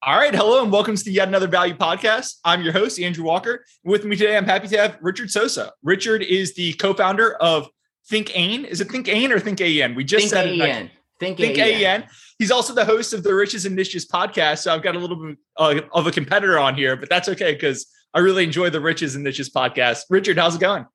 All right. Hello and welcome to the Yet Another Value podcast. I'm your host, Andrew Walker. With me today, I'm happy to have Richard Sosa. Richard is the co founder of Think AIN. Is it Think AIN or Think AEN? We just Think said AEN. it. Think, Think AEN. He's also the host of the Riches and Niches podcast. So I've got a little bit uh, of a competitor on here, but that's okay because I really enjoy the Riches and Niches podcast. Richard, how's it going?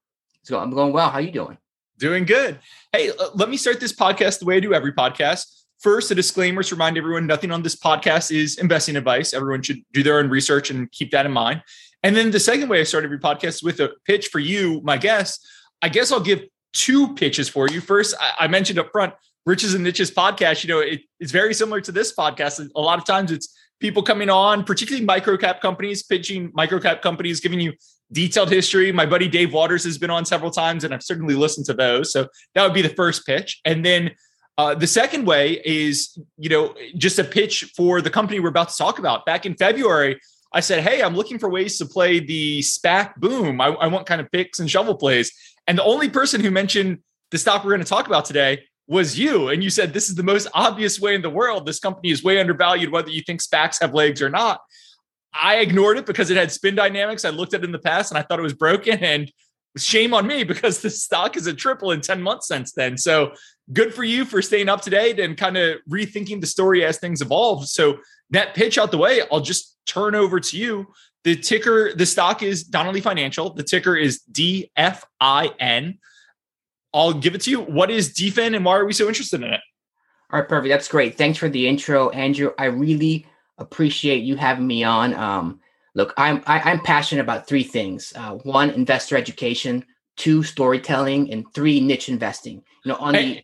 So I'm going well. How are you doing? Doing good. Hey, uh, let me start this podcast the way I do every podcast. First, a disclaimer to remind everyone nothing on this podcast is investing advice. Everyone should do their own research and keep that in mind. And then the second way I start every podcast is with a pitch for you, my guest. I guess I'll give two pitches for you. First, I, I mentioned up front, Riches and Niches podcast. You know, it, it's very similar to this podcast. A lot of times it's people coming on, particularly microcap companies, pitching microcap companies, giving you detailed history. My buddy Dave Waters has been on several times, and I've certainly listened to those. So that would be the first pitch. And then uh, the second way is, you know, just a pitch for the company we're about to talk about. Back in February, I said, "Hey, I'm looking for ways to play the SPAC boom. I, I want kind of picks and shovel plays." And the only person who mentioned the stock we're going to talk about today was you. And you said this is the most obvious way in the world. This company is way undervalued, whether you think SPACs have legs or not. I ignored it because it had spin dynamics. I looked at it in the past and I thought it was broken. And shame on me because the stock is a triple in 10 months since then. So good for you for staying up to date and kind of rethinking the story as things evolve. So that pitch out the way, I'll just turn over to you. The ticker, the stock is Donnelley Financial. The ticker is DFIN. I'll give it to you. What is DFIN and why are we so interested in it? All right, perfect. That's great. Thanks for the intro, Andrew. I really appreciate you having me on. Um, look, I'm I, am i am passionate about three things: uh, one, investor education; two, storytelling; and three, niche investing. You know, on hey, the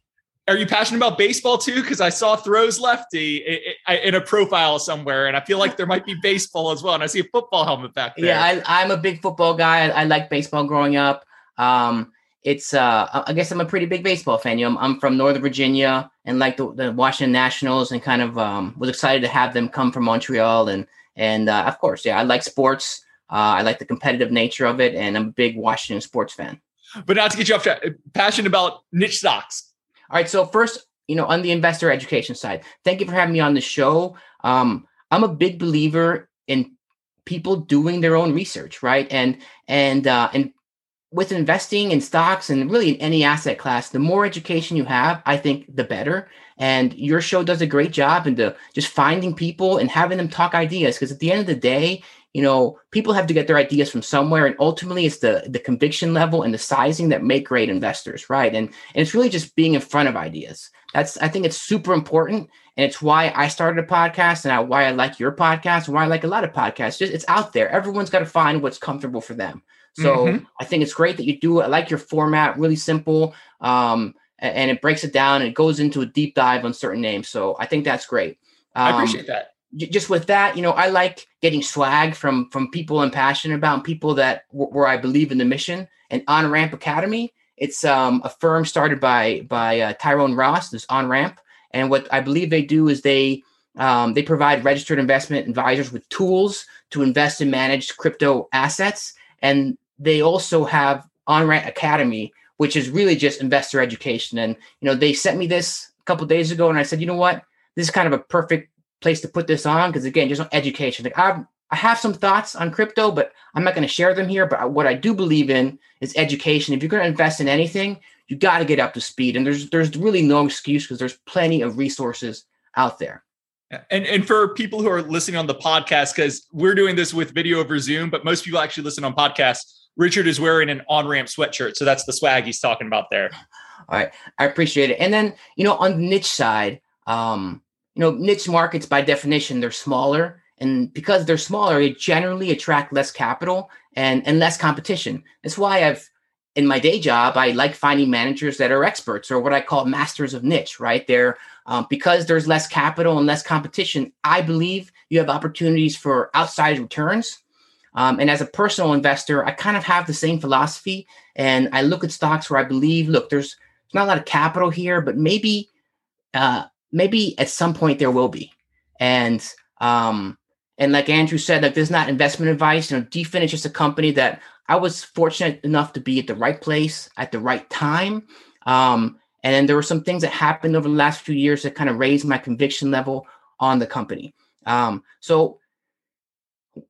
are you passionate about baseball too? Because I saw throws lefty in a profile somewhere, and I feel like there might be baseball as well. And I see a football helmet back there. Yeah, I, am a big football guy. I, I like baseball growing up. Um, it's uh, I guess I'm a pretty big baseball fan. You know, I'm, I'm from Northern Virginia and like the, the, Washington Nationals, and kind of um, was excited to have them come from Montreal. And and uh, of course, yeah, I like sports. Uh, I like the competitive nature of it, and I'm a big Washington sports fan. But not to get you off track, passionate about niche stocks. All right, so first, you know, on the investor education side, thank you for having me on the show. Um, I'm a big believer in people doing their own research, right? And and uh, and with investing in stocks and really in any asset class, the more education you have, I think the better. And your show does a great job into just finding people and having them talk ideas. Because at the end of the day, you know, people have to get their ideas from somewhere. And ultimately it's the the conviction level and the sizing that make great investors, right? And, and it's really just being in front of ideas. That's I think it's super important. And it's why I started a podcast and why I like your podcast and why I like a lot of podcasts. Just it's out there. Everyone's got to find what's comfortable for them. So mm-hmm. I think it's great that you do it. I like your format, really simple. Um, and it breaks it down and it goes into a deep dive on certain names. So I think that's great. Um, I appreciate that. Just with that, you know, I like getting swag from from people I'm passionate about and people that w- where I believe in the mission. And On Ramp Academy, it's um, a firm started by by uh, Tyrone Ross. This On Ramp, and what I believe they do is they um, they provide registered investment advisors with tools to invest and manage crypto assets and they also have On Ramp Academy, which is really just investor education. And you know, they sent me this a couple days ago, and I said, you know what, this is kind of a perfect place to put this on because again, just on education. Like I've I have some thoughts on crypto, but I'm not going to share them here. But what I do believe in is education. If you're going to invest in anything, you got to get up to speed, and there's there's really no excuse because there's plenty of resources out there. And and for people who are listening on the podcast, because we're doing this with video over Zoom, but most people actually listen on podcasts. Richard is wearing an on ramp sweatshirt, so that's the swag he's talking about there. All right, I appreciate it. And then you know, on the niche side, um, you know, niche markets by definition they're smaller, and because they're smaller, they generally attract less capital and and less competition. That's why I've in my day job, I like finding managers that are experts or what I call masters of niche, right? They're um, because there's less capital and less competition. I believe you have opportunities for outside returns. Um, and as a personal investor, I kind of have the same philosophy. And I look at stocks where I believe, look, there's, there's not a lot of capital here, but maybe, uh, maybe at some point there will be. And um, and like Andrew said, like there's not investment advice. You know, DFIN is just a company that I was fortunate enough to be at the right place at the right time. Um, and then there were some things that happened over the last few years that kind of raised my conviction level on the company. Um, so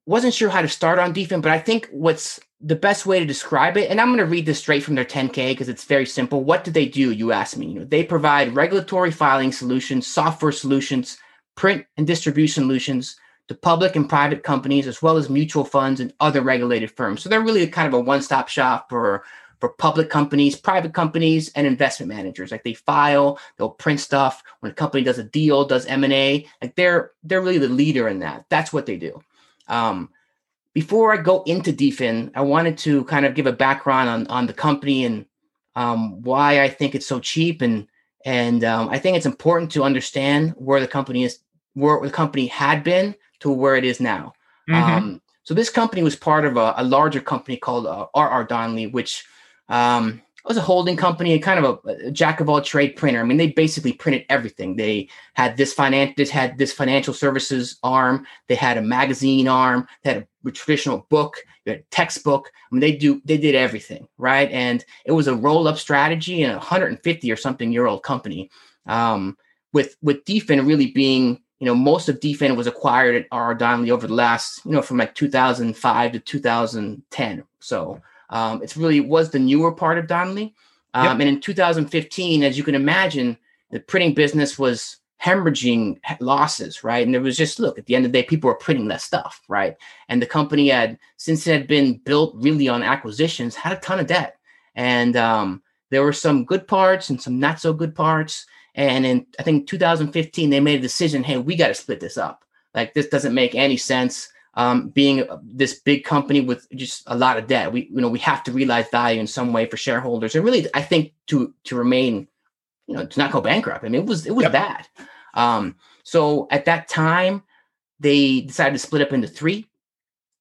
wasn't sure how to start on DFIN, but I think what's the best way to describe it, and I'm going to read this straight from their 10K because it's very simple. What do they do? You ask me. You know, they provide regulatory filing solutions, software solutions, print and distribution solutions to public and private companies, as well as mutual funds and other regulated firms. So they're really kind of a one-stop shop for for public companies, private companies, and investment managers. Like they file, they'll print stuff when a company does a deal, does M and A. Like they're they're really the leader in that. That's what they do. Um, before I go into DFIN, I wanted to kind of give a background on on the company and um, why I think it's so cheap and and um, I think it's important to understand where the company is, where the company had been to where it is now. Mm-hmm. Um, so this company was part of a, a larger company called uh, R.R. Donnelley, which um, it was a holding company and kind of a, a, jack of all trade printer. I mean, they basically printed everything. They had this finance, this had this financial services arm. They had a magazine arm. They had a, a traditional book, a textbook. I mean, they do they did everything right, and it was a roll up strategy and a 150 or something year old company. Um, with with DFIN really being you know most of DFIN was acquired at R. Donnelley over the last you know from like 2005 to 2010. So um, it's really was the newer part of Donnelley. Um, yep. And in 2015, as you can imagine, the printing business was hemorrhaging losses, right? And it was just look at the end of the day, people were printing less stuff, right? And the company had, since it had been built really on acquisitions, had a ton of debt. And um, there were some good parts and some not so good parts. And in I think 2015, they made a decision, hey, we got to split this up. Like this doesn't make any sense um, being this big company with just a lot of debt. We, you know, we have to realize value in some way for shareholders, and really, I think to to remain, you know, to not go bankrupt. I mean, it was it was yep. bad. Um, so at that time, they decided to split up into three.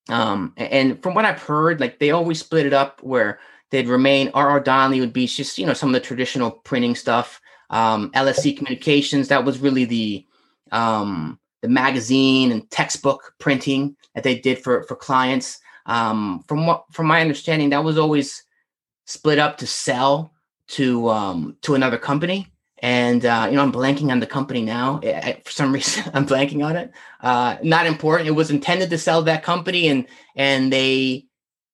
Um, and from what I've heard, like they always split it up where they'd remain. R.R. Donnelley would be just you know some of the traditional printing stuff. Um, LSC Communications that was really the um, the magazine and textbook printing that they did for for clients. Um, from what from my understanding, that was always split up to sell to um, to another company. And uh, you know, I'm blanking on the company now. I, for some reason, I'm blanking on it. Uh, not important. It was intended to sell that company, and and they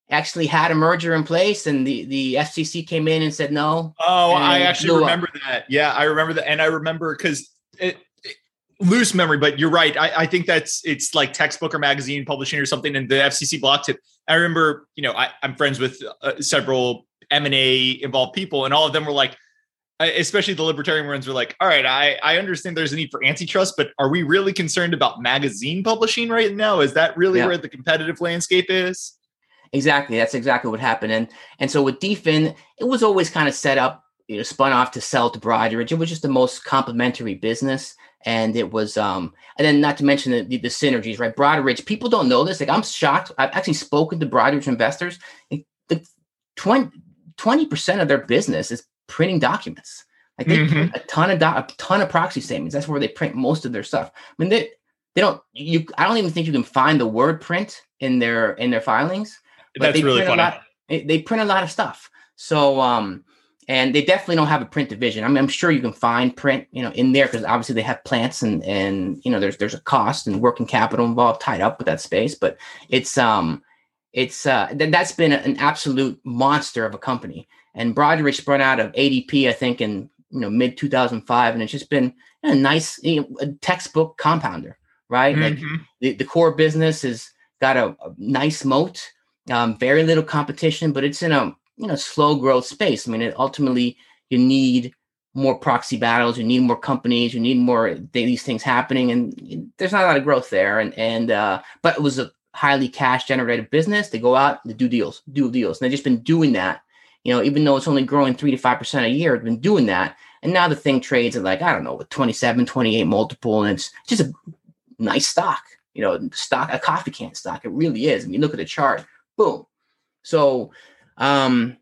actually had a merger in place, and the the FCC came in and said no. Oh, I actually remember up. that. Yeah, I remember that, and I remember because it, loose memory, but you're right. I, I, think that's it's like textbook or magazine publishing or something, and the FCC blocked it. I remember, you know, I, am friends with uh, several M and A involved people, and all of them were like, especially the libertarian ones were like, all right, I I understand there's a need for antitrust, but are we really concerned about magazine publishing right now? Is that really yeah. where the competitive landscape is? Exactly. That's exactly what happened. And and so with DFIN, it was always kind of set up, you know, spun off to sell to Broadridge. It was just the most complementary business and it was um and then not to mention the, the, the synergies right? Broadridge people don't know this like i'm shocked. I've actually spoken to broadridge investors. The 20 percent of their business is printing documents. Like they mm-hmm. a ton of do- a ton of proxy statements. That's where they print most of their stuff. I mean they they don't you i don't even think you can find the word print in their in their filings but that's they really print funny. a lot they print a lot of stuff. So um and they definitely don't have a print division. I mean, I'm sure you can find print, you know, in there because obviously they have plants and and you know there's there's a cost and working capital involved tied up with that space. But it's um it's uh th- that's been an absolute monster of a company. And Broadridge spun out of ADP, I think, in you know mid 2005, and it's just been a nice you know, a textbook compounder, right? Mm-hmm. Like the, the core business has got a, a nice moat, um, very little competition, but it's in a you know slow growth space. I mean, it ultimately you need more proxy battles, you need more companies, you need more these things happening, and there's not a lot of growth there. And and uh, but it was a highly cash generative business. They go out, they do deals, do deals, and they've just been doing that. You know, even though it's only growing three to five percent a year, they've been doing that. And now the thing trades at like, I don't know, with 27, 28 multiple, and it's just a nice stock, you know, stock, a coffee can stock. It really is. I mean, look at the chart, boom. So um,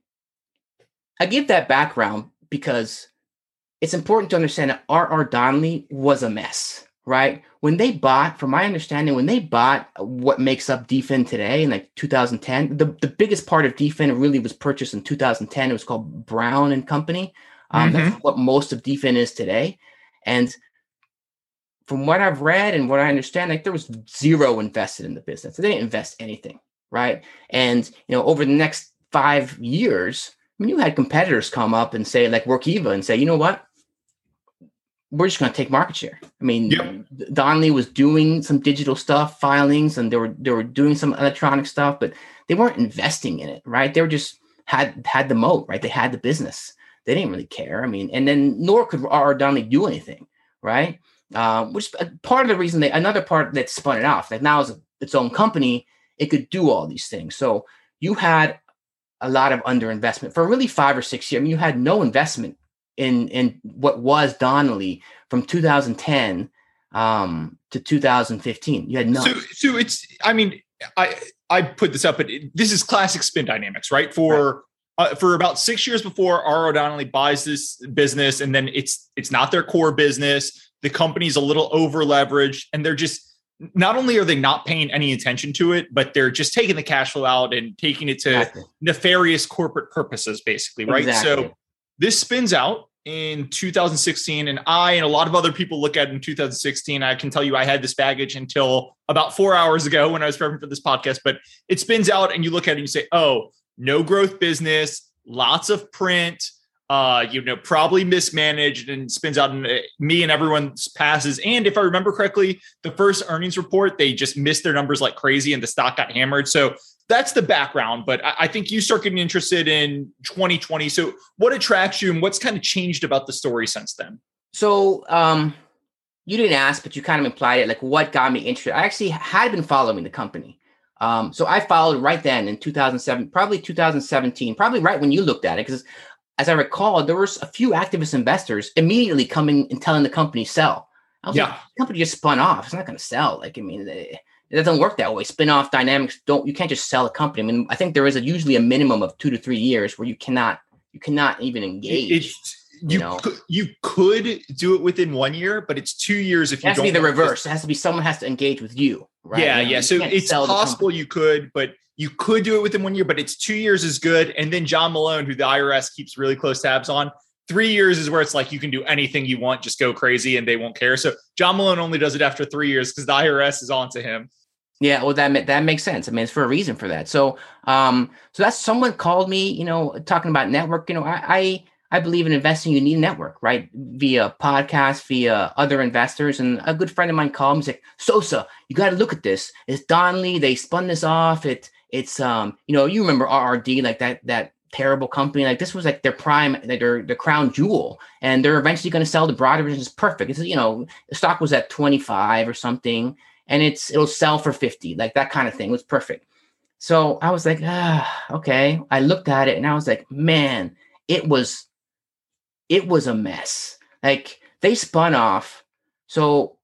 I give that background because it's important to understand that R.R. Donnelley was a mess, right? When they bought, from my understanding, when they bought what makes up DFIN today in like 2010, the, the biggest part of DFIN really was purchased in 2010. It was called Bowne and Company. Um, mm-hmm. That's what most of DFIN is today. And from what I've read and what I understand, like there was zero invested in the business. They didn't invest anything, right? And you know, over the next five years, I mean, you had competitors come up and say, like Workiva, and say, you know what? We're just going to take market share. I mean, yep. Donnelley was doing some digital stuff, filings, and they were they were doing some electronic stuff, but they weren't investing in it, right? They were just had had the moat, right? They had the business. They didn't really care. I mean, and then nor could R. Donnelley do anything, right? Uh, which uh, part of the reason they another part that spun it off, that now is its own company, it could do all these things. So you had a lot of underinvestment for really five or six years. I mean, you had no investment in in what was Donnelley from 2010 um, to 2015. You had no. So, so it's. I mean, I I put this up, but it, this is classic spin dynamics, right? For right. Uh, for about six years before R. Donnelley buys this business, and then it's it's not their core business. The company's a little over leveraged, and they're just not only are they not paying any attention to it, but they're just taking the cash flow out and taking it to exactly. nefarious corporate purposes, basically, right? Exactly. So this spins out in 2016, and I and a lot of other people look at it in 2016. I can tell you I had this baggage until about four hours ago when I was preparing for this podcast, but it spins out and you look at it and you say, oh, no growth business, lots of print uh, you know, probably mismanaged and spins out in uh, me and everyone's passes. And if I remember correctly, the first earnings report, they just missed their numbers like crazy and the stock got hammered. So that's the background. But I, I think you start getting interested in 2020. So what attracts you and what's kind of changed about the story since then? So, um, you didn't ask, but you kind of implied it. Like, what got me interested? I actually had been following the company. Um, so I followed right then in 2007, probably 2017, probably right when you looked at it, because as I recall, there was a few activist investors immediately coming and telling the company sell. I was yeah. like, the company just spun off. It's not going to sell. Like, I mean, it, it doesn't work that way. Spin off dynamics don't. You can't just sell a company. I mean, I think there is a, usually a minimum of two to three years where you cannot you cannot even engage. It's, you, you know? could, you could do it within one year, but it's two years if it you has to be the reverse. It has to be someone has to engage with you, right? Yeah, you know, yeah. So it's possible you could, but you could do it within one year, but it's two years is good. And then John Malone, who the IRS keeps really close tabs on, three years is where it's like you can do anything you want, just go crazy and they won't care. So John Malone only does it after three years because the IRS is on to him. Yeah, well, that that makes sense. I mean, it's for a reason for that. So, um, so that's someone called me, you know, talking about network. You know, I, I I believe in investing. You need a network, right? Via podcast, via other investors. And a good friend of mine called me. He's like, Sosa, you got to look at this. It's Donnelley. They spun this off. It it's um, you know, you remember RRD, like that that terrible company. Like this was like their prime, like their the crown jewel, and they're eventually going to sell the broad division. It's perfect. It's you know, the stock was at twenty five or something, and it's it'll sell for fifty, like that kind of thing. It was perfect. So I was like, ah, okay. I looked at it and I was like, man, it was, it was a mess. Like they spun off. So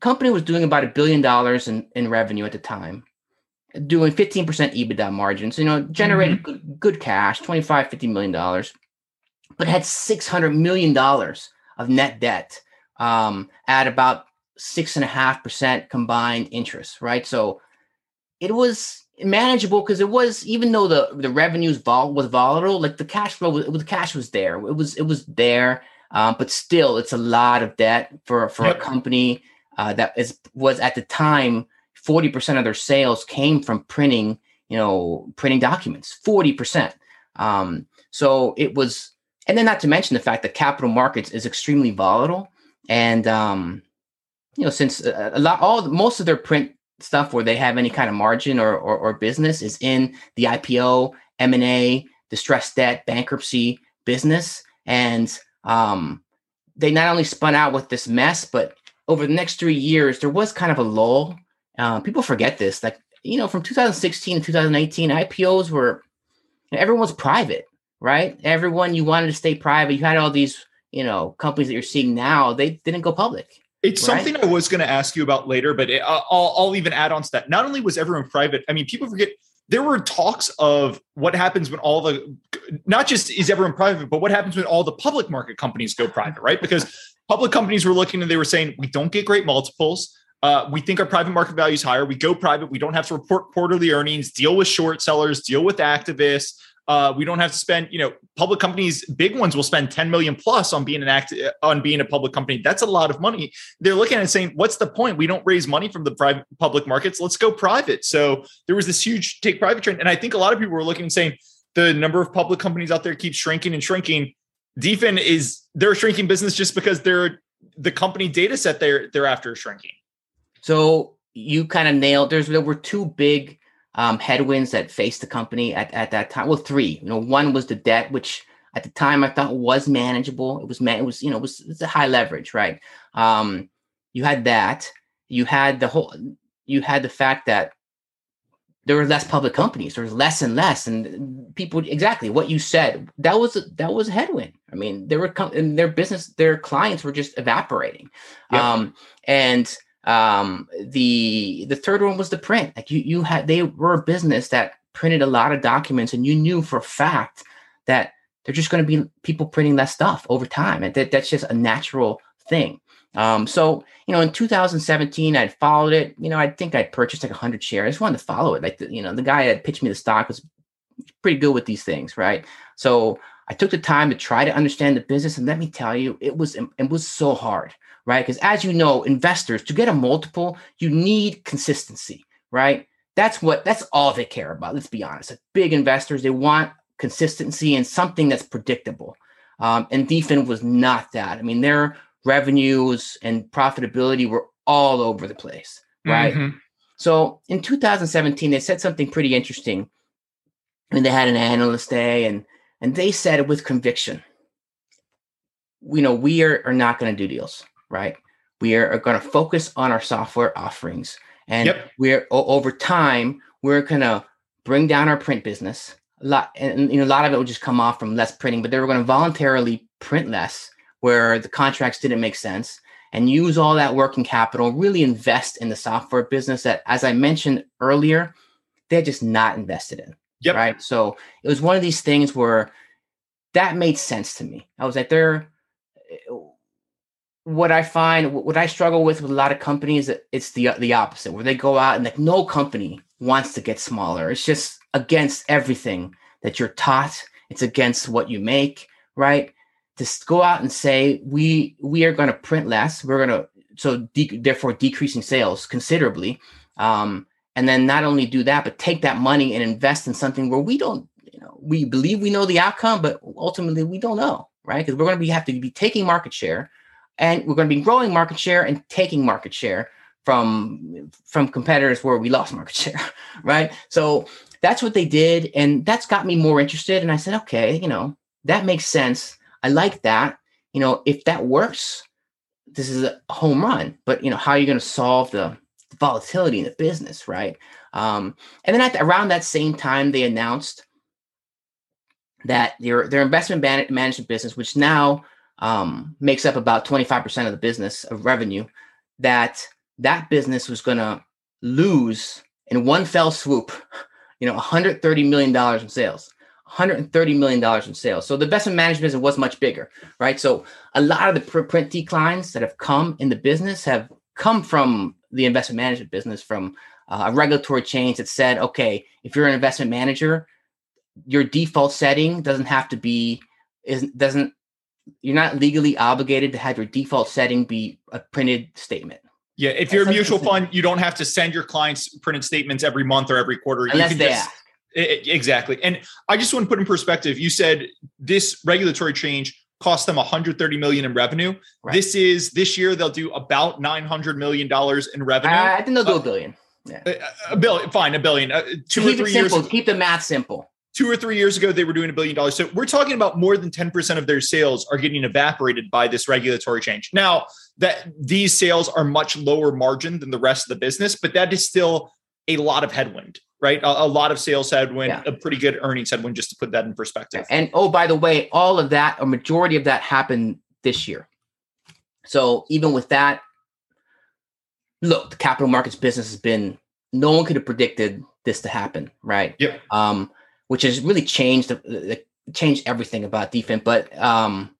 company was doing about a billion dollars in, in revenue at the time doing 15% EBITDA margins, you know, generated mm-hmm. good, good cash, 25, 50 million dollars, but had 600 million dollars of net debt um, at about six and a half percent combined interest, right? So it was manageable because it was even though the the revenues vol- was volatile, like the cash flow, was, the cash was there. It was it was there, um, but still, it's a lot of debt for for yep. a company uh, that is was at the time 40% of their sales came from printing, you know, printing documents, 40%. Um, so it was, and then not to mention the fact that capital markets is extremely volatile. And, um, you know, since a, lot, all, most of their print stuff where they have any kind of margin or, or, or business is in the IPO, M&A, distressed debt, bankruptcy business. And, um, they not only spun out with this mess, but over the next three years, there was kind of a lull uh, people forget this. Like, you know, from 2016 to 2018, IPOs were everyone was private, right? Everyone you wanted to stay private. You had all these, you know, companies that you're seeing now. They didn't go public. It's right? something I was going to ask you about later, but it, I'll, I'll even add on to that. Not only was everyone private, I mean, people forget there were talks of what happens when all the not just is everyone private, but what happens when all the public market companies go private, right? Because public companies were looking and they were saying we don't get great multiples. Uh, we think our private market value is higher. We go private. We don't have to report quarterly earnings, deal with short sellers, deal with activists. Uh, we don't have to spend, you know, public companies, big ones will spend 10 million plus on being an act on being a public company. That's a lot of money. They're looking at it saying, what's the point? We don't raise money from the private public markets. Let's go private. So there was this huge take private trend. And I think a lot of people were looking and saying the number of public companies out there keeps shrinking and shrinking. DFIN is they're a shrinking business just because they're the company data set they're they're after shrinking. So you kind of nailed there's there were two big um, headwinds that faced the company at, at that time. Well, three. You know, one was the debt, which at the time I thought was manageable. It was man, it was you know it was it's a high leverage, right? Um, you had that. You had the whole. You had the fact that there were less public companies. There was less and less, and people exactly what you said. That was that was a headwind. I mean, there were com- in their business, their clients were just evaporating, yep. um, and um, the the third one was the print. Like you you had they were a business that printed a lot of documents, and you knew for a fact that they're just going to be people printing less stuff over time, and that, that's just a natural thing. Um, so you know, in 2017, I'd followed it. You know, I think I'd purchased like 100 shares. I just wanted to follow it. Like the, you know, the guy that pitched me the stock was pretty good with these things, right? So I took the time to try to understand the business, and let me tell you, it was it was so hard right? Because as you know, investors to get a multiple, you need consistency, right? That's what that's all they care about. Let's be honest. big investors, they want consistency and something that's predictable. Um, and DFIN was not that. I mean, their revenues and profitability were all over the place, right? Mm-hmm. So in 2017, they said something pretty interesting. I mean, they had an analyst day, and and they said it with conviction, you know, we are, are not going to do deals right? We are, are going to focus on our software offerings. And yep. we're over time, we're going to bring down our print business. A lot, and you know, a lot of it will just come off from less printing, but they were going to voluntarily print less where the contracts didn't make sense and use all that working capital, really invest in the software business that, as I mentioned earlier, they're just not invested in. Yep. Right. So it was one of these things where that made sense to me. I was like, they're what I find, what I struggle with with a lot of companies, it's the the opposite, where they go out and like no company wants to get smaller. It's just against everything that you're taught. It's against what you make, right? To go out and say we we are going to print less, we're going to so de- therefore decreasing sales considerably, um, and then not only do that, but take that money and invest in something where we don't, you know, we believe we know the outcome, but ultimately we don't know, right? Because we're going to be have to be taking market share and we're going to be growing market share and taking market share from from competitors where we lost market share right? So that's what they did and that's got me more interested and i said okay you know that makes sense. I like that. You know if that works this is a home run but you know how are you going to solve the volatility in the business right? Um, and then at the, around that same time they announced that their their investment management business which now um, makes up about 25% of the business of revenue, that that business was going to lose in one fell swoop, you know, 130 million dollars in sales. 130 million dollars in sales. So the investment management business was much bigger, right? So a lot of the print declines that have come in the business have come from the investment management business, from uh, a regulatory change that said, okay, if you're an investment manager, your default setting doesn't have to be is doesn't you're not legally obligated to have your default setting be a printed statement. Yeah, if you're a mutual fund, you don't have to send your clients printed statements every month or every quarter. Unless you can they just, ask. It, exactly. And I just want to put in perspective. You said this regulatory change cost them 130 million in revenue. Right. This is this year they'll do about 900 million dollars in revenue. Uh, I think they'll do uh, a billion. Yeah. A, a, billion, fine, a billion. Uh, two keep or three years. Simple. Keep the math simple two or three years ago they were doing a billion dollars. So we're talking about more than 10% of their sales are getting evaporated by this regulatory change. Now that these sales are much lower margin than the rest of the business but that is still a lot of headwind right? A, a lot of sales headwind yeah. a pretty good earnings headwind just to put that in perspective. And oh by the way all of that a majority of that happened this year. So even with that look the capital markets business has been no one could have predicted this to happen right? Yep. Um which has really changed the, changed everything about DFIN. But um,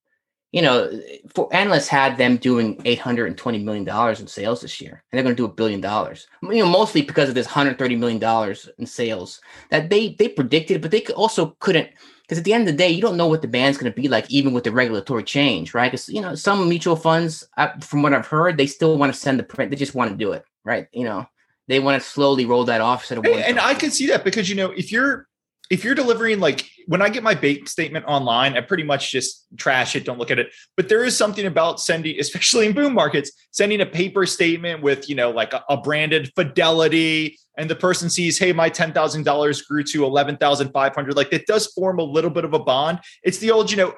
you know, for analysts had them doing eight hundred and twenty million dollars in sales this year, and they're going to do a billion dollars. You know, mostly because of this hundred thirty million dollars in sales that they they predicted, but they also couldn't because at the end of the day, you don't know what the band's going to be like, even with the regulatory change, right? Because you know, some mutual funds, from what I've heard, they still want to send the print. They just want to do it, right? You know, they want to slowly roll that off. Instead of hey, and I can see that because you know, if you're if you're delivering like when I get my bank statement online, I pretty much just trash it, don't look at it. But there is something about sending, especially in boom markets, sending a paper statement with, you know, like a, a branded fidelity, and the person sees, hey, my $10,000 grew to 11,500. Like it does form a little bit of a bond. It's the old, you know,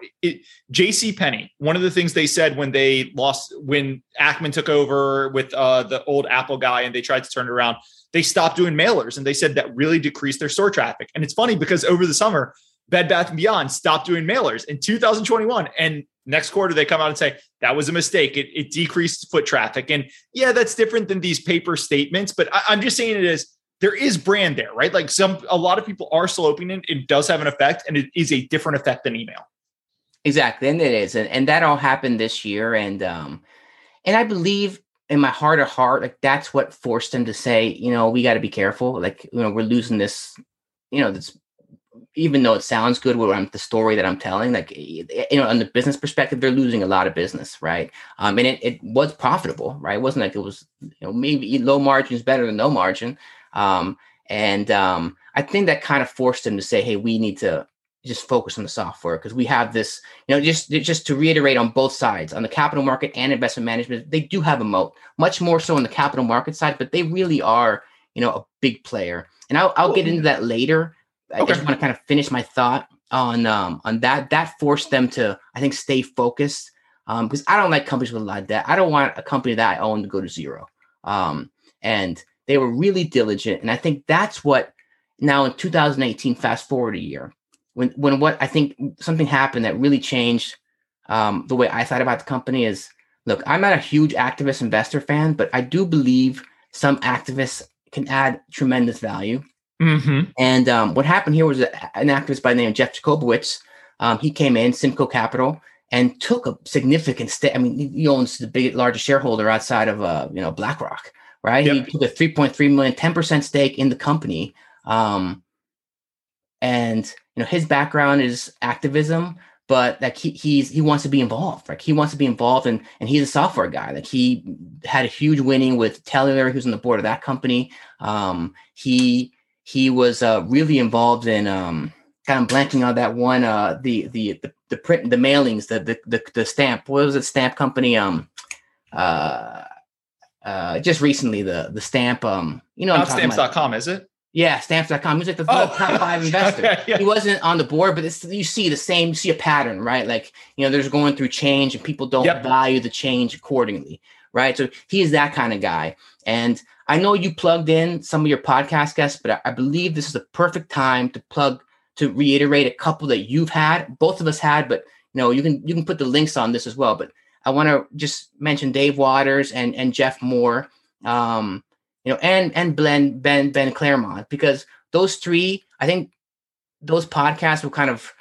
JC Penney, one of the things they said when they lost, when Ackman took over with uh, the old Apple guy and they tried to turn it around, they stopped doing mailers and they said that really decreased their store traffic. And it's funny because over the summer, Bed Bath and Beyond stopped doing mailers in 2021 and next quarter they come out and say that was a mistake. It, it decreased foot traffic. And yeah, that's different than these paper statements, but I, I'm just saying it is there is brand there, right? Like some a lot of people are sloping it. It does have an effect, and it is a different effect than email. Exactly, and it is, and, and that all happened this year, and um, and I believe in my heart of heart, like that's what forced him to say, you know, we got to be careful. Like, you know, we're losing this, you know, this, even though it sounds good, where I'm the story that I'm telling, like, you know, on the business perspective, they're losing a lot of business, right? Um, and it, it was profitable, right? It wasn't like it was, you know, maybe low margin is better than no margin. Um, and um, I think that kind of forced him to say, hey, we need to just focus on the software because we have this, you know, just just to reiterate on both sides, on the capital market and investment management, they do have a moat, much more so on the capital market side, but they really are, you know, a big player. And I'll, I'll get into that later. I okay. just want to kind of finish my thought on um, on that. That forced them to, I think, stay focused um, because I don't like companies with a lot of debt. I don't want a company that I own to go to zero. Um, and they were really diligent, and I think that's what now in 2018. Fast forward a year when when what I think something happened that really changed um, the way I thought about the company is look, I'm not a huge activist investor fan, but I do believe some activists can add tremendous value. Mm-hmm. And um, what happened here was a, an activist by the name of Jeff Jacobowitz. Um, he came in, Simcoe Capital, and took a significant stake. I mean, he owns the biggest, largest shareholder outside of, uh, you know, BlackRock, right? Yep. He took a 3.3 million, 10% stake in the company. Um, and you know his background is activism but like he, he's he wants to be involved. Like he wants to be involved and and he's a software guy. Like he had a huge winning with Telular who's on the board of that company. Um he he was uh really involved in um kind of blanking on that one uh the the the, the print the mailings the, the the the stamp what was it stamp company um uh uh just recently the the stamp um you know stamps.com is it yeah, stamps.com. He's like the oh. top five investor. yeah, yeah. He wasn't on the board, but you see the same, you see a pattern, right? Like, you know, there's going through change and people don't yep. value the change accordingly, right? So he is that kind of guy. And I know you plugged in some of your podcast guests, but I, I believe this is the perfect time to plug to reiterate a couple that you've had, both of us had, but you know, you can you can put the links on this as well. But I want to just mention Dave Waters and and Jeff Moore. Um, you know, and and Ben Ben Ben Claremon because those three, I think those podcasts were kind of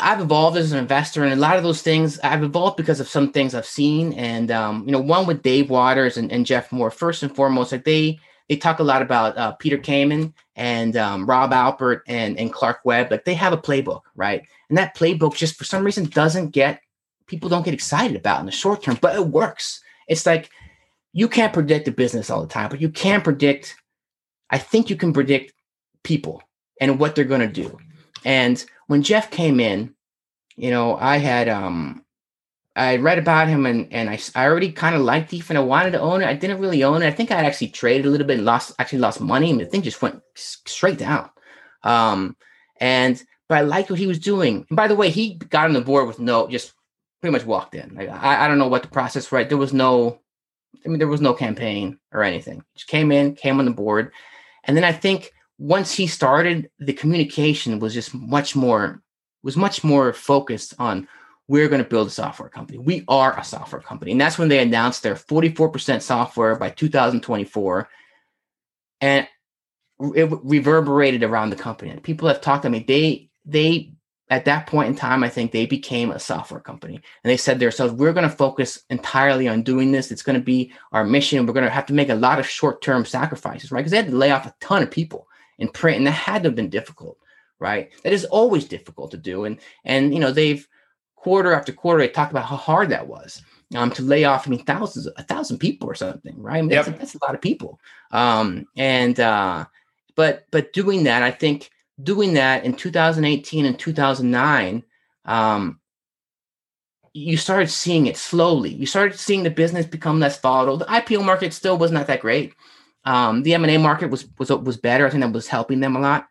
I've evolved as an investor, and a lot of those things I've evolved because of some things I've seen. And um, you know, one with Dave Waters and, and Jeff Moore. First and foremost, like they they talk a lot about uh, Peter Kamin and um, Rob Alpert and and Clark Webb. Like they have a playbook, right? And that playbook just for some reason doesn't get people don't get excited about in the short term, but it works. It's like you can't predict a business all the time, but you can predict. I think you can predict people and what they're going to do. And when Jeff came in, you know, I had um I read about him and and I, I already kind of liked ETH and I wanted to own it. I didn't really own it. I think I actually traded a little bit and lost actually lost money and the thing just went straight down. Um and but I liked what he was doing. And by the way, he got on the board with no just pretty much walked in. Like I, I don't know what the process right. There was no I mean, there was no campaign or anything. Just came in, came on the board, and then I think once he started, the communication was just much more was much more focused on we're going to build a software company. We are a software company, and that's when they announced their 44% software by 2024, and it reverberated around the company. People have talked to me. They they at that point in time, I think they became a software company and they said to themselves, we're going to focus entirely on doing this. It's going to be our mission. We're going to have to make a lot of short term sacrifices, right? Because they had to lay off a ton of people in print and that had to have been difficult, right? That is always difficult to do. And, and, you know, they've quarter after quarter, they talked about how hard that was. Um, to lay off, I mean, thousands, a thousand people or something, right? I mean, yep. that's, that's, a lot of people. Um, and, uh, but, but doing that, I think, doing that in 2018 and 2009, um, you started seeing it slowly. You started seeing the business become less volatile. The IPO market still was not that great. Um, the M&A market was was was better. I think that was helping them a lot.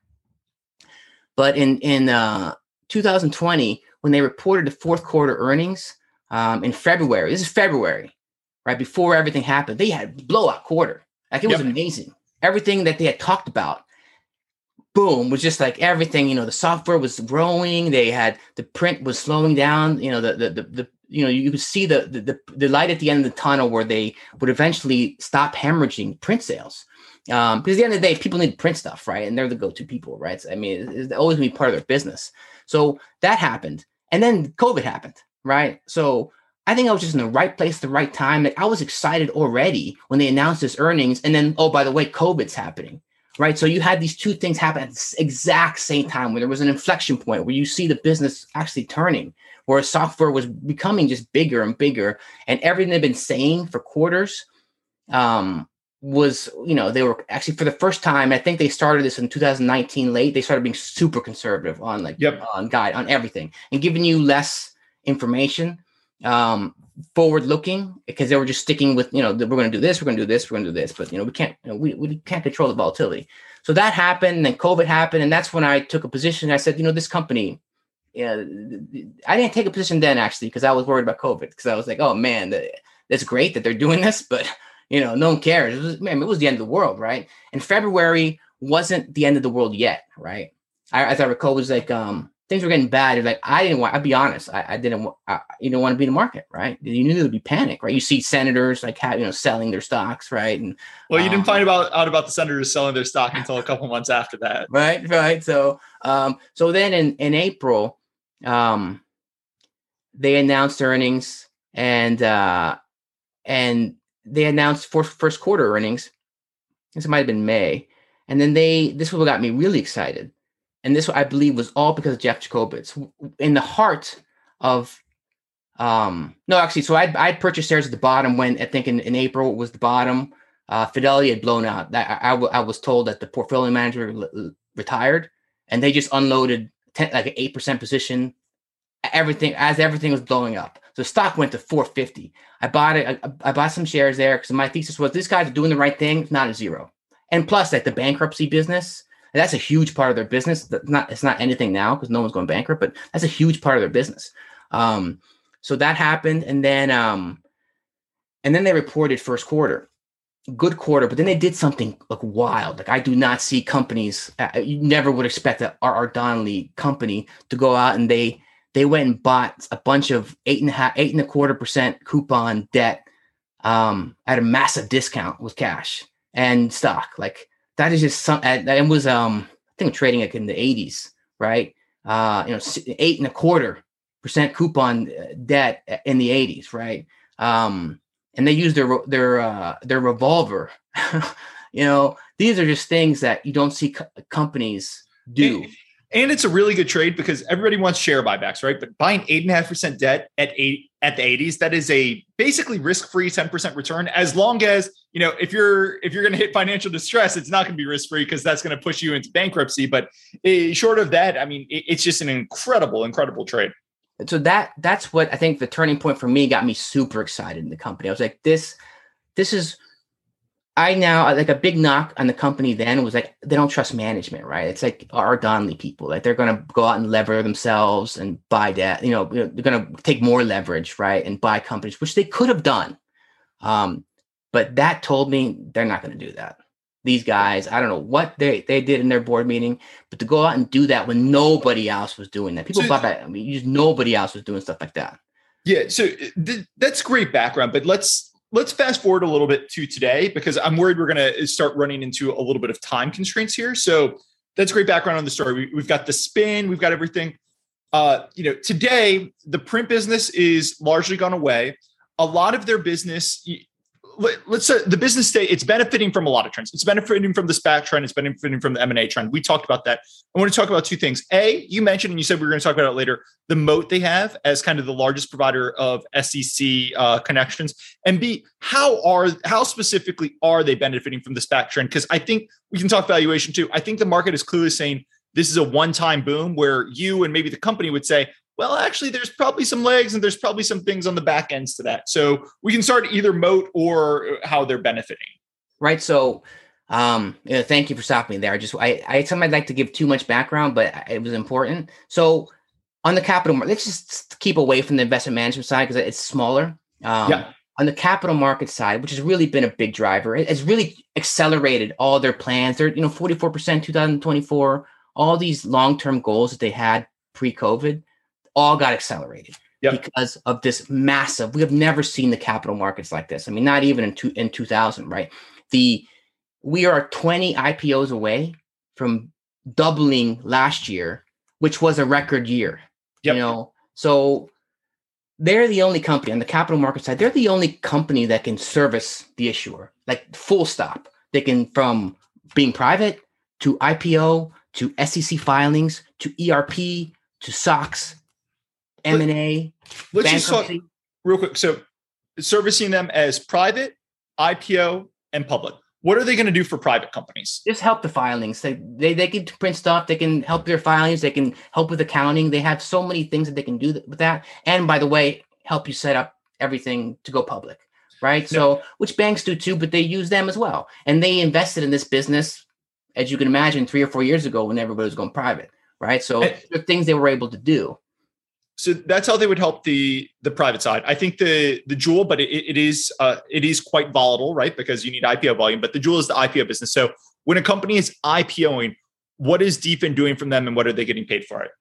But in in uh, 2020, when they reported the fourth quarter earnings um, in February, this is February, right before everything happened, they had blowout quarter. Like it was yep. amazing. Everything that they had talked about boom was just like everything you know the software was growing they had the print was slowing down you know the the the, the you know you could see the, the the light at the end of the tunnel where they would eventually stop hemorrhaging print sales. Um, because at the end of the day people need print stuff right? And they're the go-to people right? So, i mean it's, always gonna be part of their business. So that happened and then covid happened right? So I think I was just in the right place at the right time. Like I was excited already when they announced this earnings, and then oh, by the way, COVID's happening right? So you had these two things happen at the exact same time where there was an inflection point where you see the business actually turning, where software was becoming just bigger and bigger, and everything they've been saying for quarters um, was, you know, they were actually for the first time. I think they started this in 2019 late. They started being super conservative on like yep. on guide on everything and giving you less information um forward looking because they were just sticking with you know we're going to do this we're going to do this we're going to do this but you know we can't you know, we, we can't control the volatility. So that happened and then covid happened and that's when i took a position i said you know this company yeah i didn't take a position then actually because i was worried about covid because i was like oh man that's great that they're doing this but you know no one cares. It was, man, it was the end of the world right? And february wasn't the end of the world yet right? I, as i recall was like um things were getting bad. like I didn't want. I'll be honest. I, I didn't. I, you don't want to be in the market, right? You knew there'd be panic, right? You see senators like have, you know selling their stocks, right? And well, you um, didn't find about out about the senators selling their stock until a couple months after that, right? Right. So, um, so then in in April, um, they announced earnings and uh, and they announced for first quarter earnings. This might have been May, and then they this was what got me really excited and this I believe was all because of Jeff Jacobitz. In the heart of um no actually so I'd, I'd purchased shares at the bottom when I think in, in April was the bottom. Uh Fidelity had blown out. That I, I, I was told that the portfolio manager l- retired and they just unloaded 10, like an 8% position. Everything as everything was blowing up. So stock went to 450 I bought it I, I bought some shares there because my thesis was this guy's doing the right thing it's not a zero. And plus like the bankruptcy business and that's a huge part of their business. That's not it's not anything now because no one's going bankrupt, but that's a huge part of their business. Um, so that happened, and then um, and then they reported first quarter, good quarter, but then they did something like wild. Like I do not see companies. Uh, you never would expect a R.R. Donnelley company to go out and they they went and bought a bunch of eight and a half, eight and a quarter percent coupon debt um, at a massive discount with cash and stock. Like that is just some. It was um I think trading like in the 80s, right? Uh, you know, eight and a quarter percent coupon uh, debt in the 80s, right? Um, and they use their their uh, their revolver. you know, these are just things that you don't see co- companies do. And it's a really good trade because everybody wants share buybacks, right? But buying eight and a half percent debt at eight at the 80s, that is a basically risk-free 10% return. As long as you know, if you're if you're going to hit financial distress, it's not going to be risk-free because that's going to push you into bankruptcy. But it, short of that, I mean, it, it's just an incredible, incredible trade. So that that's what I think the turning point for me got me super excited in the company. I was like, this, this is I now like a big knock on the company then was like they don't trust management, right? It's like our Donnelley people, like they're gonna go out and lever themselves and buy debt, you know, they're gonna take more leverage, right, and buy companies, which they could have done. Um, but that told me they're not gonna do that. These guys, I don't know what they they did in their board meeting, but to go out and do that when nobody else was doing that, people so, bought that. I mean, just nobody else was doing stuff like that. Yeah, so th- that's great background, but let's let's fast forward a little bit to today because I'm worried we're going to start running into a little bit of time constraints here. So that's great background on the story. We, have got the spin, we've got everything. uh, you know, today the print business is largely gone away. A lot of their business, let's say the business day, it's benefiting from a lot of trends. It's benefiting from the SPAC trend. It's benefiting from the M&A trend. We talked about that. I want to talk about two things. A, you mentioned, and you said we were going to talk about it later, the moat they have as kind of the largest provider of SEC uh, connections. And B, how are, how specifically are they benefiting from the SPAC trend? Because I think we can talk valuation too. I think the market is clearly saying this is a one-time boom where you and maybe the company would say, well, actually, there's probably some legs and there's probably some things on the back ends to that. So we can start either moat or how they're benefiting. Right. So, um, you know, thank you for stopping me there. I just, I, I, sometimes like to give too much background, but it was important. So, on the capital market, let's just keep away from the investment management side because it's smaller. Um, yeah. On the capital market side, which has really been a big driver, it has really accelerated all their plans. They're, you know, 44% 2024, all these long term goals that they had pre COVID all got accelerated yep. because of this massive. We have never seen the capital markets like this. I mean, not even in two, in 2000, right? The we are 20 IPOs away from doubling last year, which was a record year. Yep. You know, so they're the only company on the capital market side. They're the only company that can service the issuer, like full stop. They can from being private to IPO to SEC filings to ERP to SOX M and A. Let's just talk real quick. So, servicing them as private, IPO, and public. What are they going to do for private companies? Just help the filings. They, they they can print stuff. They can help their filings. They can help with accounting. They have so many things that they can do with that. And by the way, help you set up everything to go public. Right. No. So, which banks do too, but they use them as well. And they invested in this business, as you can imagine, three or four years ago when everybody was going private. Right. So, and, things they were able to do so that's how they would help the the private side. I think the the jewel, but it, it is uh, it is quite volatile, right? Because you need IPO volume, but the jewel is the IPO business. So when a company is IPOing, what is DFIN doing from them, and what are they getting paid for it?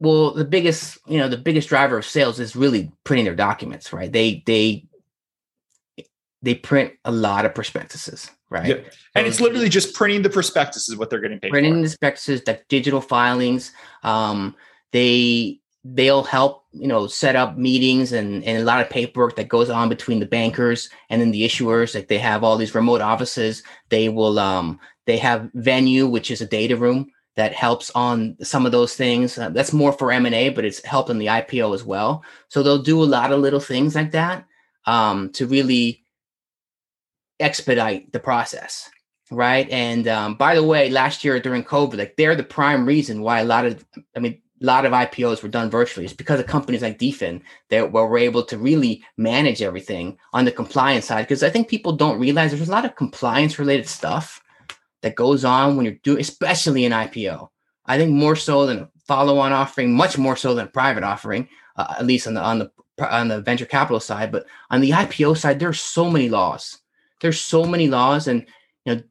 Well, the biggest you know the biggest driver of sales is really printing their documents, right? They they they print a lot of prospectuses, right? Yeah. And it's literally just printing the prospectuses what they're getting paid for. printing for. the prospectuses, the digital filings. Um, they they'll help you know set up meetings and, and a lot of paperwork that goes on between the bankers and then the issuers. Like they have all these remote offices. They will um they have venue which is a data room that helps on some of those things. Uh, that's more for m&a but it's helping the ipo as well. So they'll do a lot of little things like that um, to really expedite the process right? And um, by the way last year during covid like they're the prime reason why a lot of i mean lot of IPOs were done virtually. It's because of companies like DFIN that were able to really manage everything on the compliance side. Because I think people don't realize there's a lot of compliance related stuff that goes on when you're doing, especially an IPO. I think more so than a follow-on offering, much more so than a private offering, uh, at least on the on the on the venture capital side. But on the IPO side, there's so many laws. There's so many laws, and you know,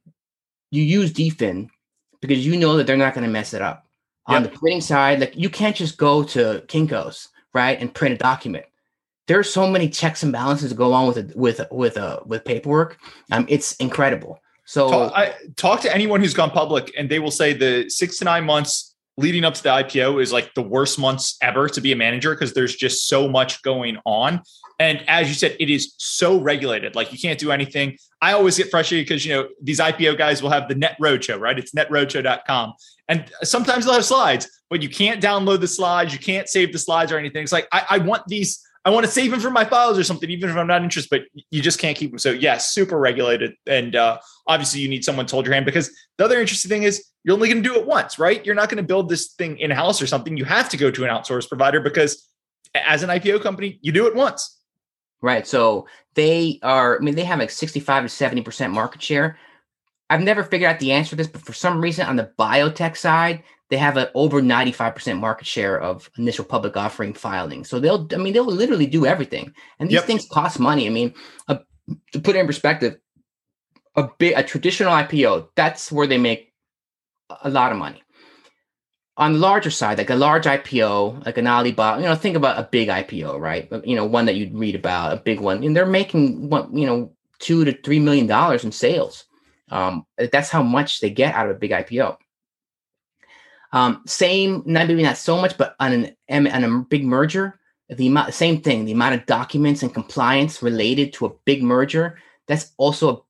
you use DFIN because you know that they're not going to mess it up on the printing side, like you can't just go to Kinko's, right, and print a document. There are so many checks and balances that go on with it, with with uh, with paperwork. Um, it's incredible. So talk, I, talk to anyone who's gone public, and they will say the six to nine months leading up to the IPO is like the worst months ever to be a manager because there's just so much going on. And as you said, it is so regulated. Like you can't do anything. I always get frustrated because you know these IPO guys will have the net roadshow, right? It's netroadshow.com. And sometimes they'll have slides, but you can't download the slides, you can't save the slides or anything. It's like I, I want these, I want to save them for my files or something, even if I'm not interested, but you just can't keep them. So yes, super regulated. And uh, obviously you need someone to hold your hand because the other interesting thing is you're only going to do it once, right? You're not going to build this thing in-house or something. You have to go to an outsourced provider because as an IPO company, you do it once. Right. So they are, I mean, they have like 65 to 70% market share. I've never figured out the answer to this, but for some reason on the biotech side, they have an over 95% market share of initial public offering filing. So they'll, I mean, they'll literally do everything. And these yep. things cost money. I mean, uh, to put it in perspective, a big, a traditional IPO, that's where they make a lot of money on the larger side, like a large IPO, like an Alibaba, you know, think about a big IPO, right? You know, one that you'd read about, a big one, and they're making what you know, two to three million dollars in sales. Um, that's how much they get out of a big IPO. Um, same, not maybe not so much, but on an on a big merger, the amount, same thing, the amount of documents and compliance related to a big merger, that's also a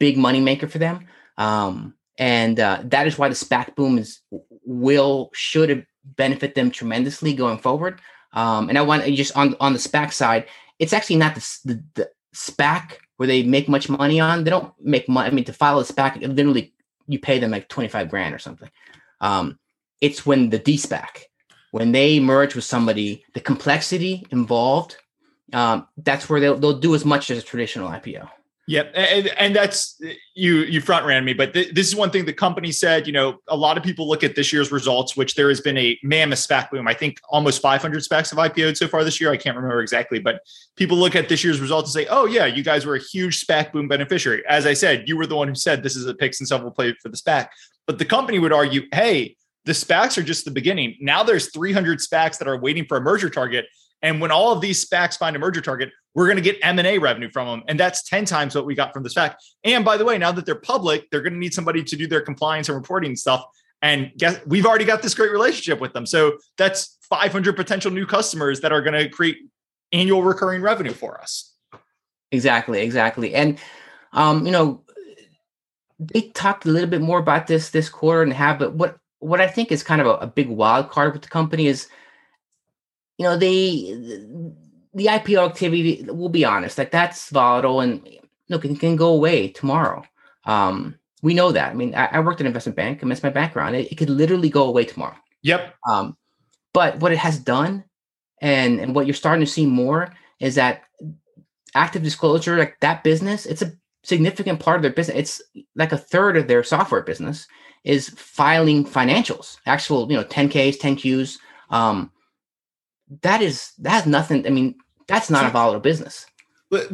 big moneymaker for them. Um, and uh, that is why the SPAC boom is will should benefit them tremendously going forward. Um, and I want just on on the SPAC side, it's actually not the, the, the SPAC where they make much money on. They don't make money. I mean, to file a SPAC, literally you pay them like twenty five grand or something. Um, it's when the DSPAC, when they merge with somebody, the complexity involved, um, that's where they'll, they'll do as much as a traditional IPO. Yep, and, and that's you you front ran me, but th- this is one thing the company said. You know, a lot of people look at this year's results, which there has been a mammoth SPAC boom. I think almost 500 SPACs have IPO'd so far this year. I can't remember exactly, but people look at this year's results and say, "Oh yeah, you guys were a huge SPAC boom beneficiary." As I said, you were the one who said this is a picks and shovel play for the SPAC, but the company would argue, "Hey, the SPACs are just the beginning. Now there's 300 SPACs that are waiting for a merger target." And when all of these SPACs find a merger target, we're going to get M&A revenue from them. And that's 10 times what we got from the SPAC. And by the way, now that they're public, they're going to need somebody to do their compliance and reporting stuff. And guess we've already got this great relationship with them. So that's 500 potential new customers that are going to create annual recurring revenue for us. Exactly, exactly. And um, you know, they talked a little bit more about this this quarter and have, but what what I think is kind of a, a big wild card with the company is you know, they the IPO activity, we'll be honest, like that's volatile and look, it can go away tomorrow. Um, we know that. I mean, I, I worked in investment bank, and that's my background. It, it, could literally go away tomorrow. Yep. Um, but what it has done, and and what you're starting to see more is that active disclosure, like that business, it's a significant part of their business. It's like a third of their software business is filing financials, actual, you know, 10Ks, 10Qs. Um, that is that has nothing. I mean, that's not a volatile business.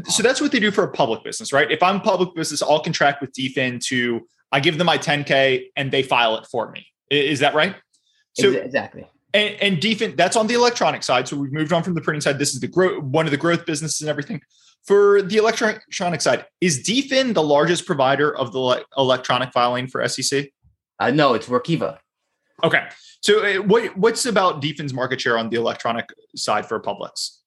So that's what they do for a public business, right? If I'm a public business, I'll contract with DFIN to I give them my 10K and they file it for me. Is that right? So exactly. And, and DFIN, that's on the electronic side. So we've moved on from the printing side. This is the growth, one of the growth businesses and everything. For the electronic side, is DFIN the largest provider of the electronic filing for SEC? Uh, no, it's Workiva. Okay. So uh, what what's about DFIN's market share on the electronic side for publics?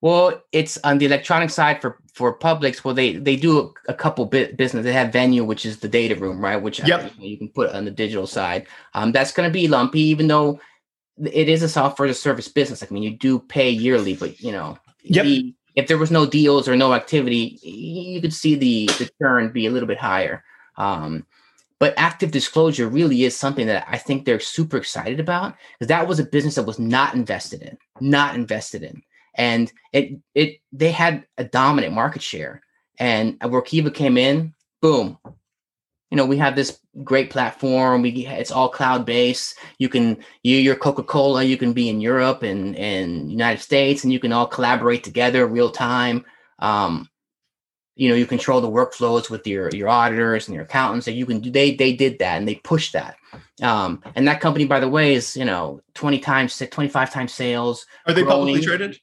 Well, it's on the electronic side for for publics. Well, they they do a, couple bit business. They have Venue, which is the data room, right? Which yep. you, you can put on the digital side. Um, that's going to be lumpy, even though it is a software as a service business. I mean, you do pay yearly, but you know, yep. the, if there was no deals or no activity, you could see the the churn be a little bit higher. Um, but active disclosure really is something that I think they're super excited about because that was a business that was not invested in, not invested in. And it it they had a dominant market share. And Workiva came in, boom. You know, we have this great platform. We it's all cloud based. You can you your Coca Cola. You can be in Europe and and United States, and you can all collaborate together real time. Um, you know you control the workflows with your your auditors and your accountants that you can do they they did that and they pushed that. Um and that company by the way is you know 20 times 25 times sales are they growing, publicly traded?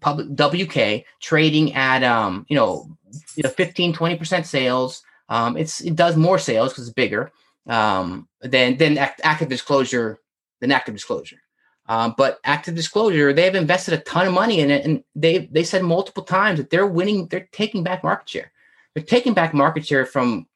Public wk trading at um you know you know 15 20% sales. Um it's it does more sales because it's bigger um than than ActiveDisclosure than ActiveDisclosure um, but ActiveDisclosure, they have invested a ton of money in it, and they they said multiple times that they're winning, they're taking back market share. They're taking back market share from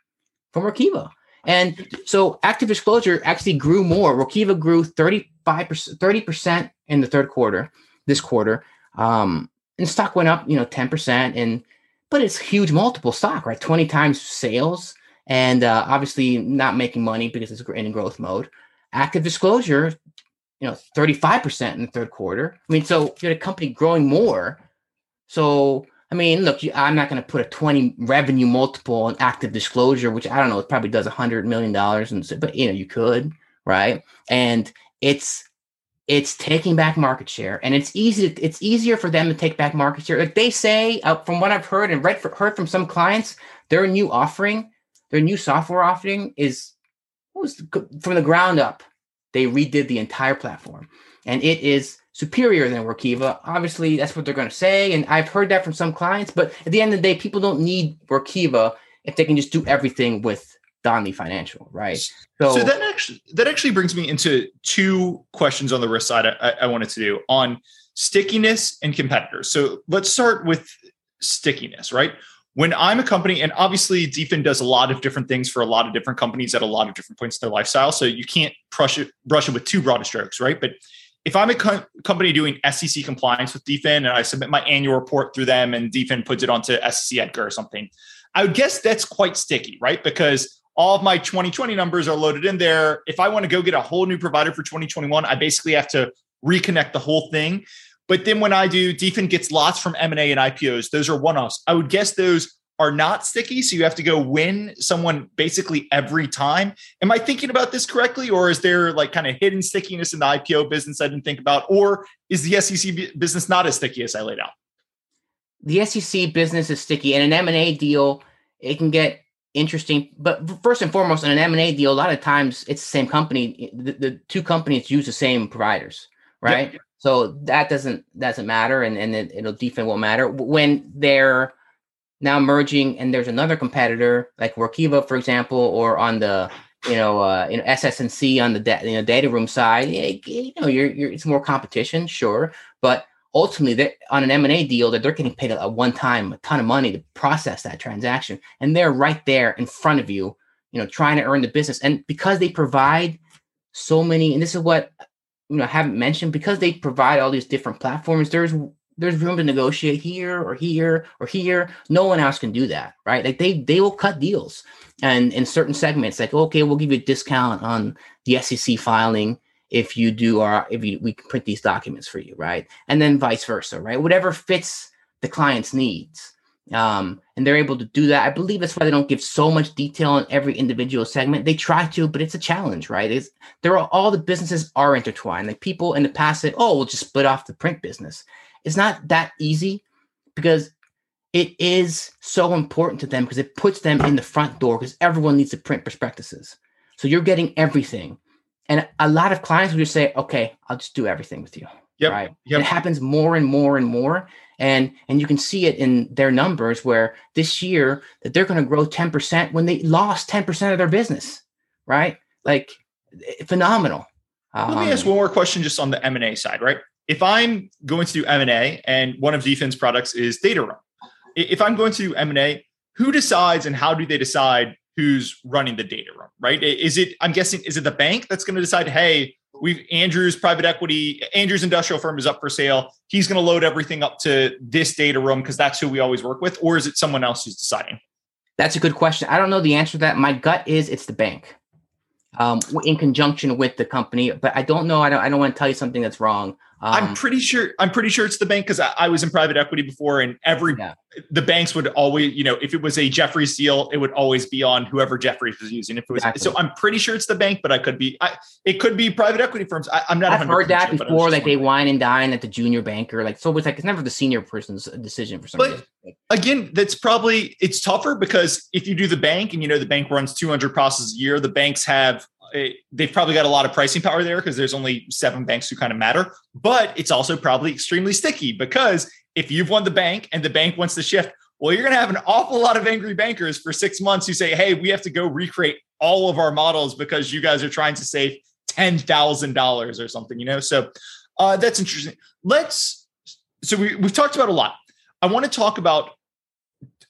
from Workiva. And so active disclosure actually grew more. Workiva grew 35%, 30% in the third quarter, this quarter. Um, and stock went up, you know, 10%. And but it's huge multiple stock, right? 20 times sales, and uh, obviously not making money because it's in growth mode. ActiveDisclosure you know, 35% in the third quarter. I mean, so you had a company growing more. So, I mean, look, I'm not going to put a 20 revenue multiple on active disclosure which I don't know, it probably does a hundred million dollars. And but you know, you could, right? And it's, it's taking back market share and it's easy. It's easier for them to take back market share. Like they say, uh, from what I've heard and read for, heard from some clients, their new offering, their new software offering is was from the ground up they redid the entire platform and it is superior than Workiva. Obviously, that's what they're going to say. And I've heard that from some clients, but at the end of the day, people don't need Workiva if they can just do everything with Donnelley Financial, right? So, so that actually that actually brings me into two questions on the risk side I, I wanted to do on stickiness and competitors. So let's start with stickiness, right? When I'm a company, and obviously DFIN does a lot of different things for a lot of different companies at a lot of different points in their lifestyle. So you can't brush it, brush it with too broad strokes, right? But if I'm a co- company doing SEC compliance with DFIN and I submit my annual report through them and DFIN puts it onto SEC Edgar or something, I would guess that's quite sticky, right? Because all of my 2020 numbers are loaded in there. If I want to go get a whole new provider for 2021, I basically have to reconnect the whole thing. But then when I do, DFIN gets lots from M&A and IPOs. Those are one-offs. I would guess those are not sticky. So you have to go win someone basically every time. Am I thinking about this correctly? Or is there like kind of hidden stickiness in the IPO business I didn't think about? Or is the SEC business not as sticky as I laid out? The SEC business is sticky. And an M&A deal, it can get interesting. But first and foremost, in an M&A deal, a lot of times it's the same company. The, the two companies use the same providers, right? Yep. So that doesn't doesn't matter, and and it, it'll DFIN won't matter when they're now merging and there's another competitor like Workiva, for example, or on the you know uh, you know SS&C on the da- you know, data room side. You know, you're, you're it's more competition, sure, but ultimately they're on an m&a deal that they're getting paid a, a one time a ton of money to process that transaction and they're right there in front of you you know trying to earn the business and because they provide so many and this is what you know haven't mentioned because they provide all these different platforms there's there's room to negotiate here or here or here. No one else can do that right? Like they they will cut deals. And in certain segments like okay we'll give you a discount on the sec filing if you do our if you we print these documents for you right? And then vice versa right? Whatever fits the client's needs um, and they're able to do that. I believe that's why they don't give so much detail on every individual segment. They try to but it's a challenge right? It's there are all the businesses are intertwined. Like people in the past say oh we'll just split off the print business. It's not that easy because it is so important to them because it puts them in the front door because everyone needs to print prospectuses. So you're getting everything. And a lot of clients will just say, okay, I'll just do everything with you. Yep. Right. Yep. It happens more and more and more. And and you can see it in their numbers where this year that they're going to grow 10% when they lost 10% of their business. Right. Like eh, phenomenal. Let me ask um, one more question just on the M&A side, right? If I'm going to do M&A and one of DFIN's products is data room, if I'm going to do M&A, who decides and how do they decide who's running the data room, right? Is it, I'm guessing, is it the bank that's going to decide, hey, we've Andrew's private equity, Andrew's industrial firm is up for sale. He's going to load everything up to this data room because that's who we always work with, or is it someone else who's deciding? That's a good question. I don't know the answer to that. My gut is it's the bank um, in conjunction with the company, but I don't know. I don't, I don't want to tell you something that's wrong. Um, I'm pretty sure. I'm pretty sure it's the bank because I, I, was in private equity before, and every yeah. the banks would always, you know, if it was a Jefferies deal, it would always be on whoever Jefferies was using. If it was, exactly. so I'm pretty sure it's the bank, but I could be. I, it could be private equity firms. I, am not. I've heard that sure, before. Like they wine and dine at the junior banker. Like so, it's like it's never the senior person's decision for some but, reason. Again, that's probably it's tougher because if you do the bank and you know the bank runs 200 processes a year, the banks have they've probably got a lot of pricing power there because there's only seven banks who kind of matter. But it's also probably extremely sticky because if you've won the bank and the bank wants to shift, well, you're going to have an awful lot of angry bankers for six months who say, hey, we have to go recreate all of our models because you guys are trying to save $10,000 or something, you know? So uh, that's interesting. Let's, so we, we've talked about a lot. I want to talk about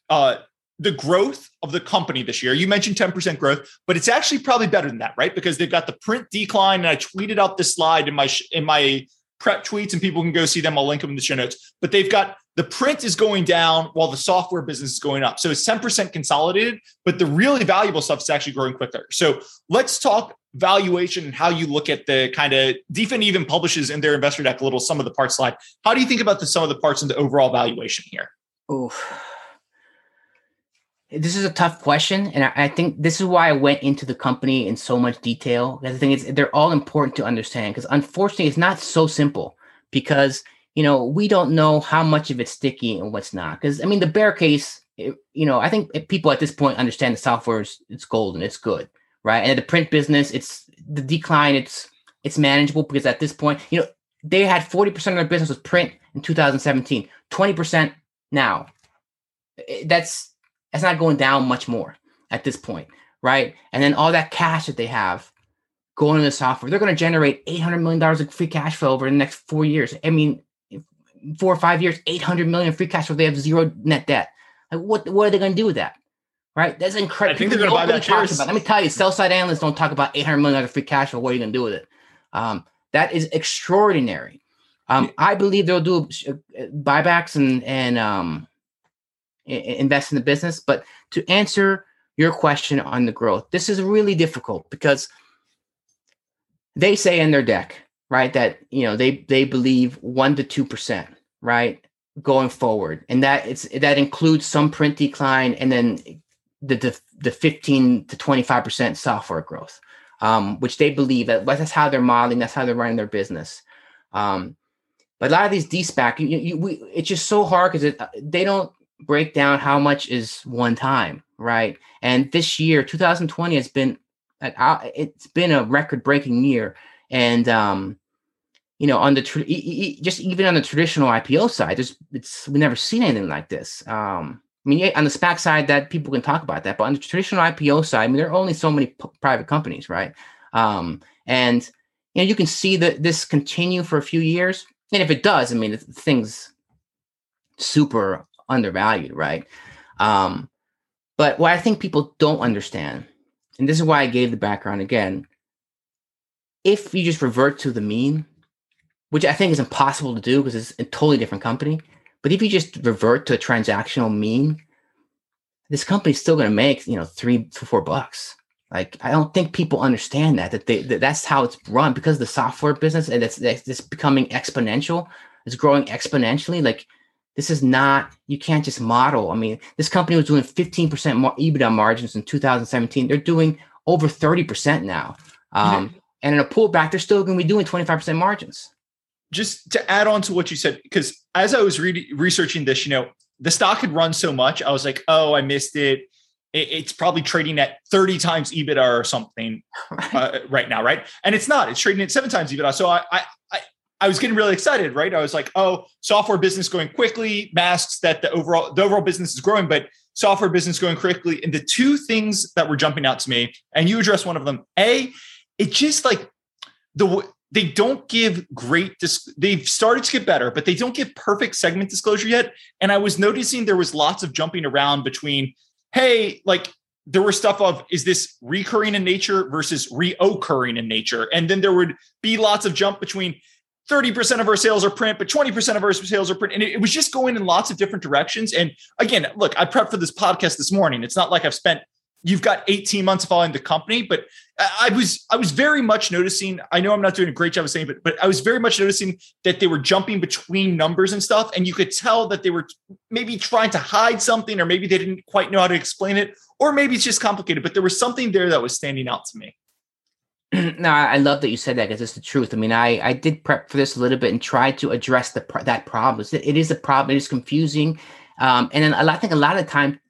uh, the growth of the company this year. You mentioned 10% growth, but it's actually probably better than that, right? Because they've got the print decline. And I tweeted out this slide in my in my prep tweets, and people can go see them. I'll link them in the show notes. But they've got the print is going down while the software business is going up. So it's 10% consolidated, but the really valuable stuff is actually growing quicker. So let's talk valuation and how you look at the kind of DFIN even publishes in their investor deck a little some of the parts slide. How do you think about the sum of the parts and the overall valuation here? Oh, this is a tough question, and I, I, think this is why I went into the company in so much detail. Because I think it's they're all important to understand. Because unfortunately, it's not so simple. Because you know we don't know how much of it's sticky and what's not. Because I mean, the bear case, it, you know, I think eh, people at this point understand the software is it's golden, it's good, right? And the print business, it's the decline, it's it's manageable because at this point, you know, they had forty percent of their business was print in 2017, twenty percent now. Eh, that's it's not going down much more at this point, right? And then all that cash that they have going into the software, they're going to generate $800 million of free cash flow over the next four years. I mean, four or five years, 800 million free cash flow. They have zero net debt. Like what, what are they going to do with that? Right. That's incredible. I think they're going to buy that shares. About, let me tell you, sell side analysts don't talk about 800 million of free cash flow. What are you going to do with it? Um, that is extraordinary. Um, I believe they'll do uh, buybacks and, and, um, invest in the business. But to answer your question on the growth, this is really difficult because they say in their deck, right, that you know they they believe one to two percent, right, going forward, and that it's that includes some print decline and then the the, the fifteen to twenty five percent software growth, um, which they believe that that's how they're modeling, that's how they're running their business. Um, but a lot of these DSPAC, you, you, we, it's just so hard because they don't break down how much is one time, right? And this year, 2020 has been it's been a record breaking year. And um you know on the just even on the traditional ipo side there's it's we've never seen anything like this. Um i mean on the spac side that people can talk about that but on the traditional ipo side i mean there are only so many p- private companies right? Um and you know you can see that this continue for a few years. And if it does i mean things super undervalued right um but what i think people don't understand and this is why I gave the background again. If you just revert to the mean, which I think is impossible to do because it's a totally different company, but if you just revert to a transactional mean, this company's still going to make you know three to four bucks. Like I don't think people understand that that, they, that that's how it's run because the software business and it's it's becoming exponential. It's growing exponentially. Like this is not, you can't just model. I mean, this company was doing 15% more EBITDA margins in 2017. They're doing over 30% now. Um. And in a pullback, they're still going to be doing 25% margins. Just to add on to what you said, because as I was re- researching this, you know, the stock had run so much, I was like, oh, I missed it. it it's probably trading at 30 times EBITDA or something right. Uh, right now, right? And it's not. It's trading at seven times EBITDA. So I, I, I was getting really excited, right? I was like, oh, software business going quickly masks that the overall the overall business is growing, but software business going quickly. And the two things that were jumping out to me, and you address one of them. A, it just like the they don't give great dis- they've started to get better but they don't give perfect segment disclosure yet and i was noticing there was lots of jumping around between hey like there were stuff of is this recurring in nature versus reoccurring in nature and then there would be lots of jump between 30% of our sales are print, but 20% of our sales are print. And it, was just going in lots of different directions. And again, look, I prepped for this podcast this morning. It's not like I've spent you've got 18 months following the company, but I was I was very much noticing. I know I'm not doing a great job of saying, but but I was very much noticing that they were jumping between numbers and stuff, and you could tell that they were maybe trying to hide something, or maybe they didn't quite know how to explain it, or maybe it's just complicated. But there was something there that was standing out to me. no, I love that you said that because it's the truth. I mean, I I did prep for this a little bit and tried to address the that problem. It is a problem. It is confusing, um, and then I think a lot of time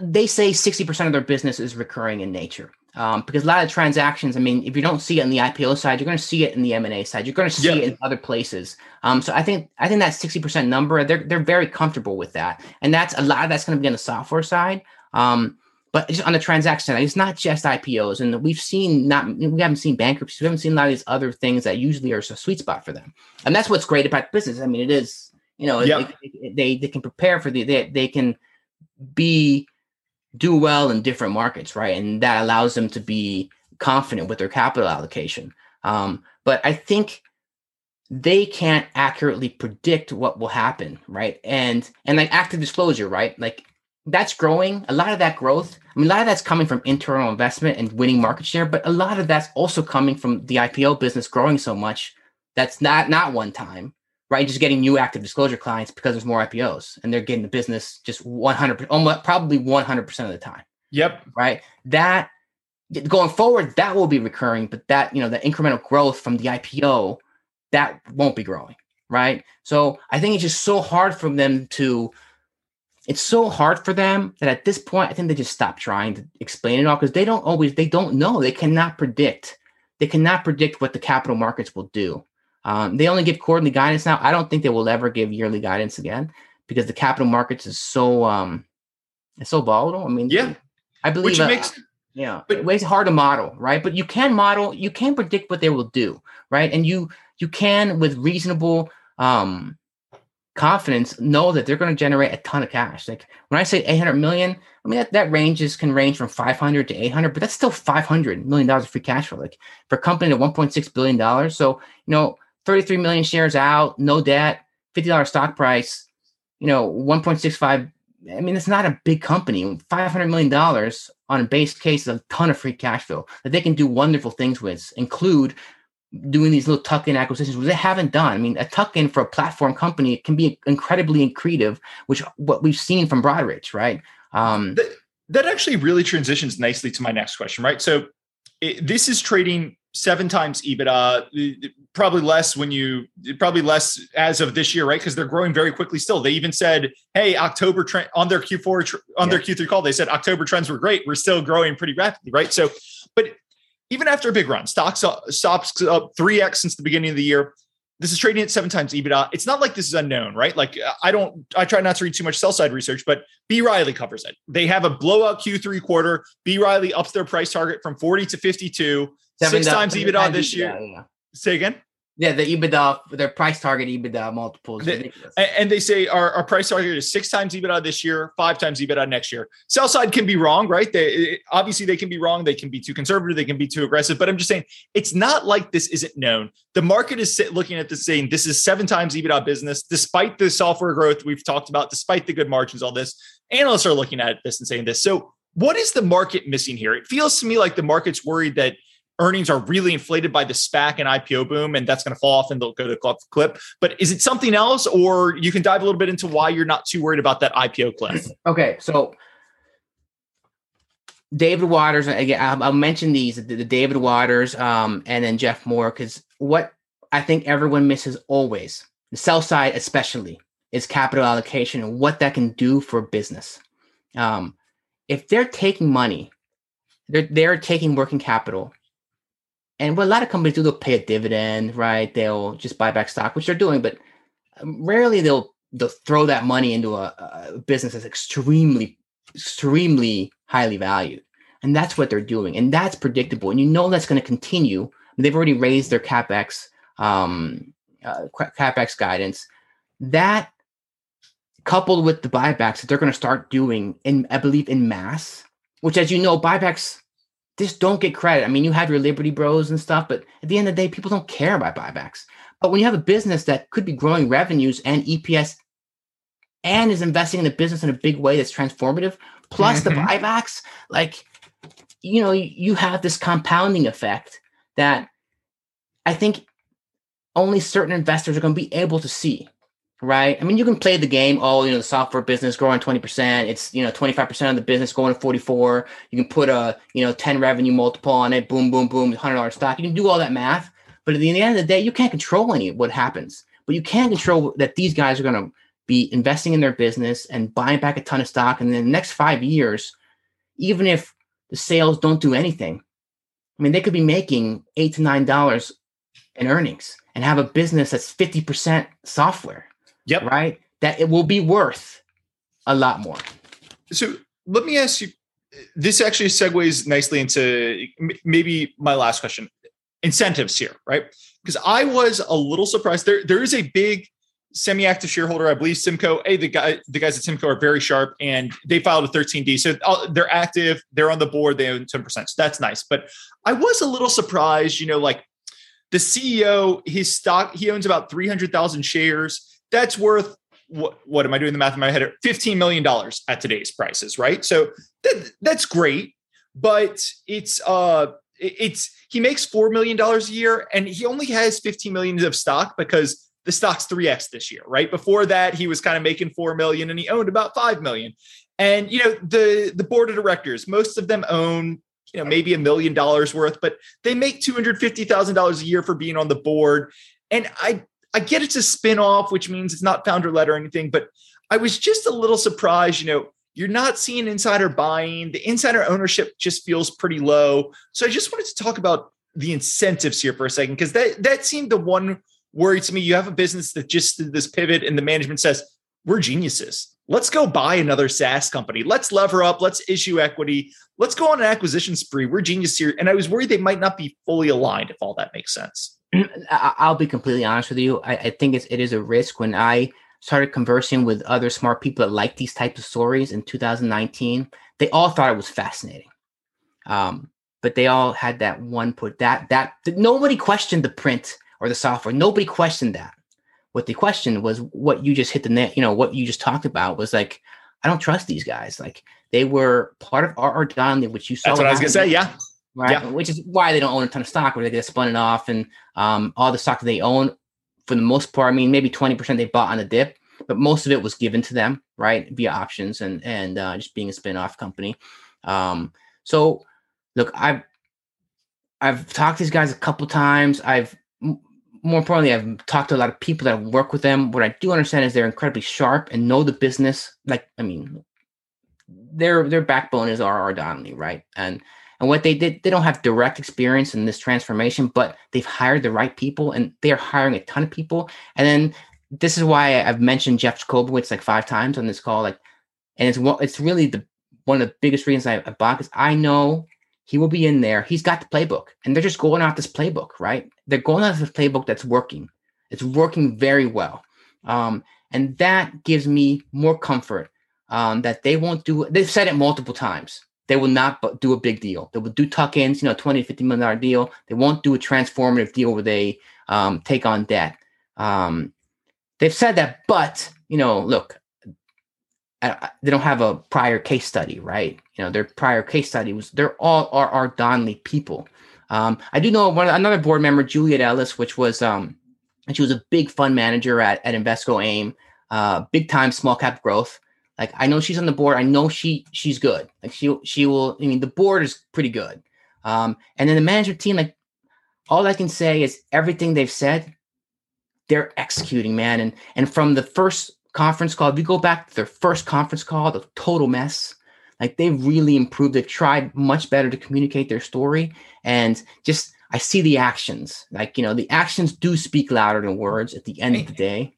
they say sixty percent of their business is recurring in nature. Um, because a lot of transactions, I mean, if you don't see it on the IPO side, you're going to see it in the M and A side. You're going to see it in other places. Um, so I think I think that sixty percent number, they're they're very comfortable with that, and that's a lot of that's going to be on the software side. Um, but just on the transaction side, it's not just IPOs, and we've seen not we haven't seen bankruptcies, we haven't seen a lot of these other things that usually are a sweet spot for them, and that's what's great about business. I mean, it is you know yep. it, it, they they can prepare for the they they can be do well in different markets, right, and that allows them to be confident with their capital allocation. Um, but I think they can't accurately predict what will happen, right? And and like active disclosure, right? Like that's growing. A lot of that growth, I mean, a lot of that's coming from internal investment and winning market share, but a lot of that's also coming from the IPO business growing so much. That's not not one time, right? Just getting new active disclosure clients because there's more IPOs and they're getting the business just 100, almost probably 100% of the time. Yep. Right. That going forward, that will be recurring, but that, you know, the incremental growth from the IPO, that won't be growing. Right. So I think it's just so hard for them to it's so hard for them that at this point, I think they just stop trying to explain it all because they don't always, they don't know. They cannot predict. They cannot predict what the capital markets will do. Um, they only give quarterly guidance now. I don't think they will ever give yearly guidance again because the capital markets is so um, It's so volatile. I mean, yeah, I believe which uh, makes yeah, but it's hard to model, right? But you can model, you can predict what they will do, right? And you you can with reasonable um confidence know that they're going to generate a ton of cash. Like when I say 800 million, I mean that, that ranges can range from 500 to 800, but that's still 500 million dollars of free cash flow. Like for a company to 1.6 billion dollars, so you know 33 million shares out, no debt, 50 dollars stock price, you know 1.65. I mean, it's not a big company. 500 million dollars on a base case is a ton of free cash flow that they can do wonderful things with, include doing these little tuck-in acquisitions, which they haven't done. I mean, a tuck-in for a platform company can be incredibly accretive, which what we've seen from Broadridge, right? Um, that, that actually really transitions nicely to my next question, right? So it, this is trading seven times EBITDA, probably less when you probably less as of this year, right? Because they're growing very quickly still. They even said, "Hey, October trend on their Q4 on yeah. their Q3 call, they said October trends were great. We're still growing pretty rapidly, right?" So, but even after a big run, stocks up, stocks up 3x since the beginning of the year. This is trading at seven times EBITDA. It's not like this is unknown, right? Like I don't, I try not to read too much sell side research, but B Riley covers it. They have a blowout Q3 quarter. B Riley ups their price target from 40 to 52, seven six times EBITDA this year. Yeah. Say again. Yeah, the EBITDA, their price target EBITDA multiples. and they say our, our price target is six times EBITDA this year, five times EBITDA next year. Sell side can be wrong, right? They obviously they can be wrong. They can be too conservative. They can be too aggressive. But I'm just saying it's not like this isn't known. The market is looking at this saying this is seven times EBITDA business, despite the software growth we've talked about, despite the good margins, all this. Analysts are looking at this and saying this. So what is the market missing here? It feels to me like the market's worried that earnings are really inflated by the SPAC and IPO boom, and that's going to fall off and they'll go to clip. But is it something else, or you can dive a little bit into why you're not too worried about that IPO cliff? Okay, so David Waters again. I'll, mention these: the, the David Waters, um, and then Jeff Moore, because what I think everyone misses always, the sell side especially, is capital allocation and what that can do for business. Um, if they're taking money, they're they're taking working capital and what a lot of companies do, they'll pay a dividend, right? They'll just buy back stock, which they're doing, but um, rarely they'll they'll throw that money into a, a business that's extremely, extremely highly valued. And that's what they're doing. And that's predictable. And you know that's going to continue. They've already raised their capex um, uh, capex guidance. That coupled with the buybacks that they're going to start doing in, I believe, in mass, which, as you know, buybacks just don't get credit. I mean, you have your Liberty Bros and stuff, but at the end of the day, people don't care about buybacks. But when you have a business that could be growing revenues and EPS and is investing in the business in a big way that's transformative, plus mm-hmm. the buybacks, like, you know, you have this compounding effect that I think only certain investors are going to be able to see right? I mean, you can play the game. Oh, you know, the software business growing twenty percent. It's you know twenty five percent of the business going to forty four. You can put a you know ten revenue multiple on it. Boom, boom, boom. Hundred dollar stock. You can do all that math, but at the end of the day, you can't control any of what happens. But you can control that these guys are going to be investing in their business and buying back a ton of stock. And in the next five years, even if the sales don't do anything, I mean, they could be making eight to nine dollars in earnings and have a business that's fifty percent software Yep. Right? That it will be worth a lot more. So let me ask you this actually segues nicely into maybe my last question incentives here, right? Because I was a little surprised. There, there is a big semi-active shareholder, I believe Simcoe. Hey, the guy, the guys at Simcoe are very sharp, and they filed a 13D, so uh, they're active. They're on the board. They own 10%. So that's nice. But I was a little surprised. You know, like the CEO, his stock, he owns about 300,000 shares that's worth what, what am I doing the math in my head? $15 million at today's prices, right? So that, that's great, but it's uh it's he makes four million dollars a year and he only has 15 million of stock because the stock's 3x this year, right? Before that, he was kind of making four million and he owned about five million. And you know, the the board of directors, most of them own you know maybe a million dollars worth, but they make two hundred fifty thousand dollars a year for being on the board. And I I get it's a spin-off, which means it's not founder led or anything, but I was just a little surprised, you know, you're not seeing insider buying. The insider ownership just feels pretty low. So I just wanted to talk about the incentives here for a second, because that that seemed the one worry to me. You have a business that just did this pivot and the management says, we're geniuses. let's go buy another SaaS company. Let's lever up. Let's issue equity. Let's go on an acquisition spree. We're genius here. And I was worried they might not be fully aligned, if all that makes sense. I'll be completely honest with you. I, I think it's, it is a risk. When I started conversing with other smart people that like these types of stories in 2019, they all thought it was fascinating. Um, but they all had that one put that that nobody questioned the print or the software. Nobody questioned that. What they questioned was what you just hit the net. You know what you just talked about was like, I don't trust these guys. Like they were part of R.R. Donnelley, which you saw. That's what I was gonna say. Yeah. Right. Yeah. Which is why they don't own a ton of stock, where they get spun it off, and um, all the stock that they own, for the most part, I mean, maybe twenty percent they bought on the dip, but most of it was given to them, right, via options and and uh, just being a spin-off company. Um, so, look, I've I've talked to these guys a couple times. I've more importantly, I've talked to a lot of people that work with them. What I do understand is they're incredibly sharp and know the business. Like, I mean, their their backbone is R.R. Donnelley, right? And and what they did, they don't have direct experience in this transformation, but they've hired the right people and they are hiring a ton of people. And then this is why I've mentioned Jeff Jacobowitz like five times on this call. Like, and it's it's really the one of the biggest reasons I, I bought because I know he will be in there. He's got the playbook, and they're just going off this playbook, right? They're going off this playbook that's working. It's working very well, um, and that gives me more comfort um, that they won't do. They've said it multiple times. They will not do a big deal. They will do tuck-ins, you know, 20, 50 million dollar deal. They won't do a transformative deal where they um, take on debt. Um, they've said that, but you know, look, they don't have a prior case study, right? You know, their prior case study was they're all R.R. Donnelley people. Um, I do know one another board member, Juliet Ellis, which was um, she was a big fund manager at at Invesco AIM, uh, big time small cap growth. Like I know she's on the board. I know she she's good. Like she she will. I mean, the board is pretty good. Um, and then the management team, like all I can say is everything they've said, they're executing, man. And and from the first conference call, if you go back to their first conference call, the total mess, like they've really improved. They've tried much better to communicate their story. And just, I see the actions. Like, you know, the actions do speak louder than words at the end of the day.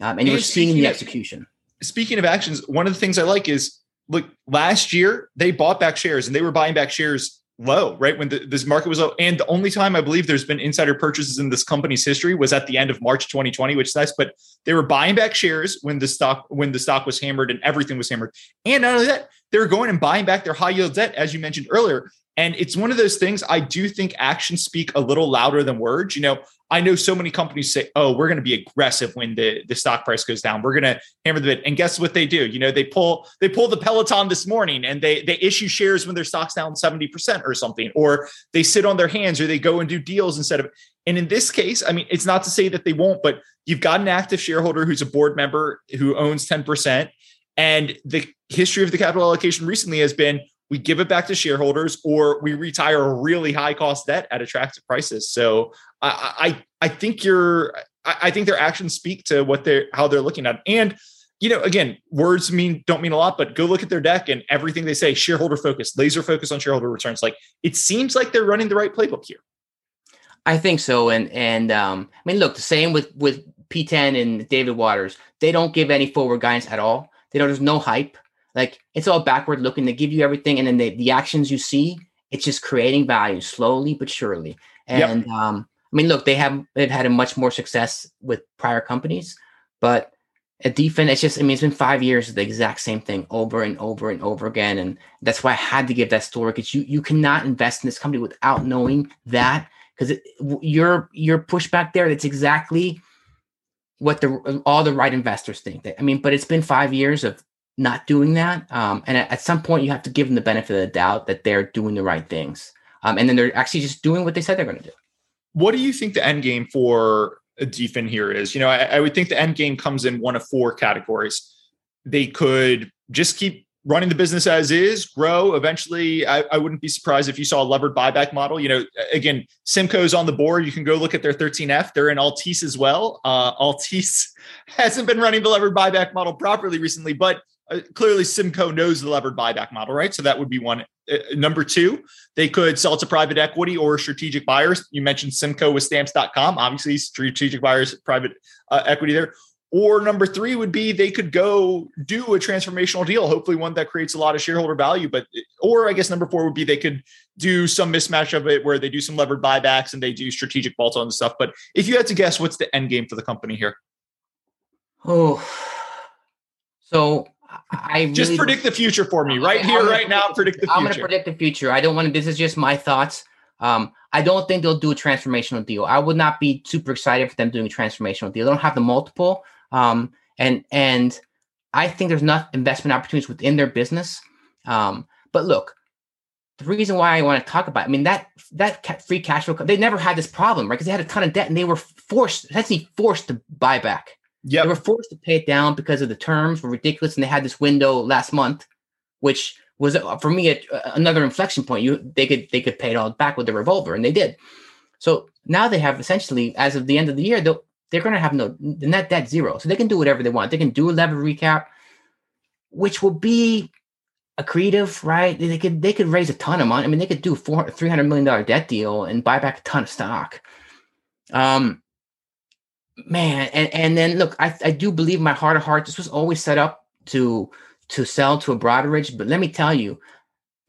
Um, and, and you're seeing the execution. Speaking of actions, one of the things I like is look, last year they bought back shares and they were buying back shares low, right? When the, this market was low. And the only time I believe there's been insider purchases in this company's history was at the end of March 2020, which is nice. But they were buying back shares when the stock when the stock was hammered and everything was hammered. And not only that, they were going and buying back their high yield debt, as you mentioned earlier. And it's one of those things I do think actions speak a little louder than words. You know, I know so many companies say, "Oh, we're going to be aggressive when the, the stock price goes down. We're going to hammer the bid." And guess what they do? You know, they pull they pull the Peloton this morning, and they they issue shares when their stock's down seventy percent or something, or they sit on their hands, or they go and do deals instead of. And in this case, I mean, it's not to say that they won't, but you've got an active shareholder who's a board member who owns ten percent, and the history of the capital allocation recently has been we give it back to shareholders or we retire a really high cost debt at attractive prices. So I I, I think you're I, think their actions speak to what they're how they're looking at. And you know, again, words mean don't mean a lot, but go look at their deck and everything they say, shareholder focus, laser focus on shareholder returns. Like it seems like they're running the right playbook here. I think so. And and um, I mean, look, the same with with P10 and David Waters. They don't give any forward guidance at all. They don't. There's no hype. Like it's all backward looking. They give you everything, and then they, the actions you see, it's just creating value slowly but surely. And yep. um, I mean, look, they have they've had a much more success with prior companies, but at DFIN, it's just I mean, it's been five years of the exact same thing over and over and over again, and that's why I had to give that story because you you cannot invest in this company without knowing that because your your pushback there. That's exactly what the all the right investors think. I mean, but it's been five years of not doing that. Um, and at, at, some point, you have to give them the benefit of the doubt that they're doing the right things. Um, and then they're actually just doing what they said they're going to do. What do you think the end game for a DFIN here is? You know, I, I would think the end game comes in one of four categories. They could just keep running the business as is, grow. Eventually, I, I, wouldn't be surprised if you saw a levered buyback model. You know, again, Simcoe's on the board. You can go look at their 13F. They're in Altice as well. Uh, Altice hasn't been running the levered buyback model properly recently, but clearly Simcoe knows the levered buyback model, right? So that would be one. Uh, number two, they could sell to private equity or strategic buyers. You mentioned Simcoe with stamps.com, obviously strategic buyers, private uh, equity there. Or number three would be they could go do a transformational deal, hopefully one that creates a lot of shareholder value. But or I guess number four would be they could do some mismatch of it where they do some levered buybacks and they do strategic bolt on stuff. But if you had to guess, what's the end game for the company here? Oh, so I just predict the future for me right here, right now. Predict the future. I'm going to predict the future. I don't want to. This is just my thoughts. Um, I don't think they'll do a transformational deal. I would not be super excited for them doing a transformational deal. They don't have the multiple. Um, and and I think there's enough investment opportunities within their business. Um, but look, the reason why I want to talk about, it, I mean, that that free cash flow, they never had this problem, right? Because they had a ton of debt and they were forced, essentially forced to buy back. Yeah, they were forced to pay it down because of the terms were ridiculous, and they had this window last month, which was uh, for me a, another inflection point. You they could they could pay it all back with the revolver, and they did. So now they have essentially, as of the end of the year, they'll they're going to have no the net debt zero, so they can do whatever they want. They can do a lever recap, which will be accretive, right? They could they could raise a ton of money. I mean, they could do four three hundred million dollar debt deal and buy back a ton of stock. Um, man, and and then look, I I do believe my heart of heart this was always set up to to sell to a Broadridge, but let me tell you,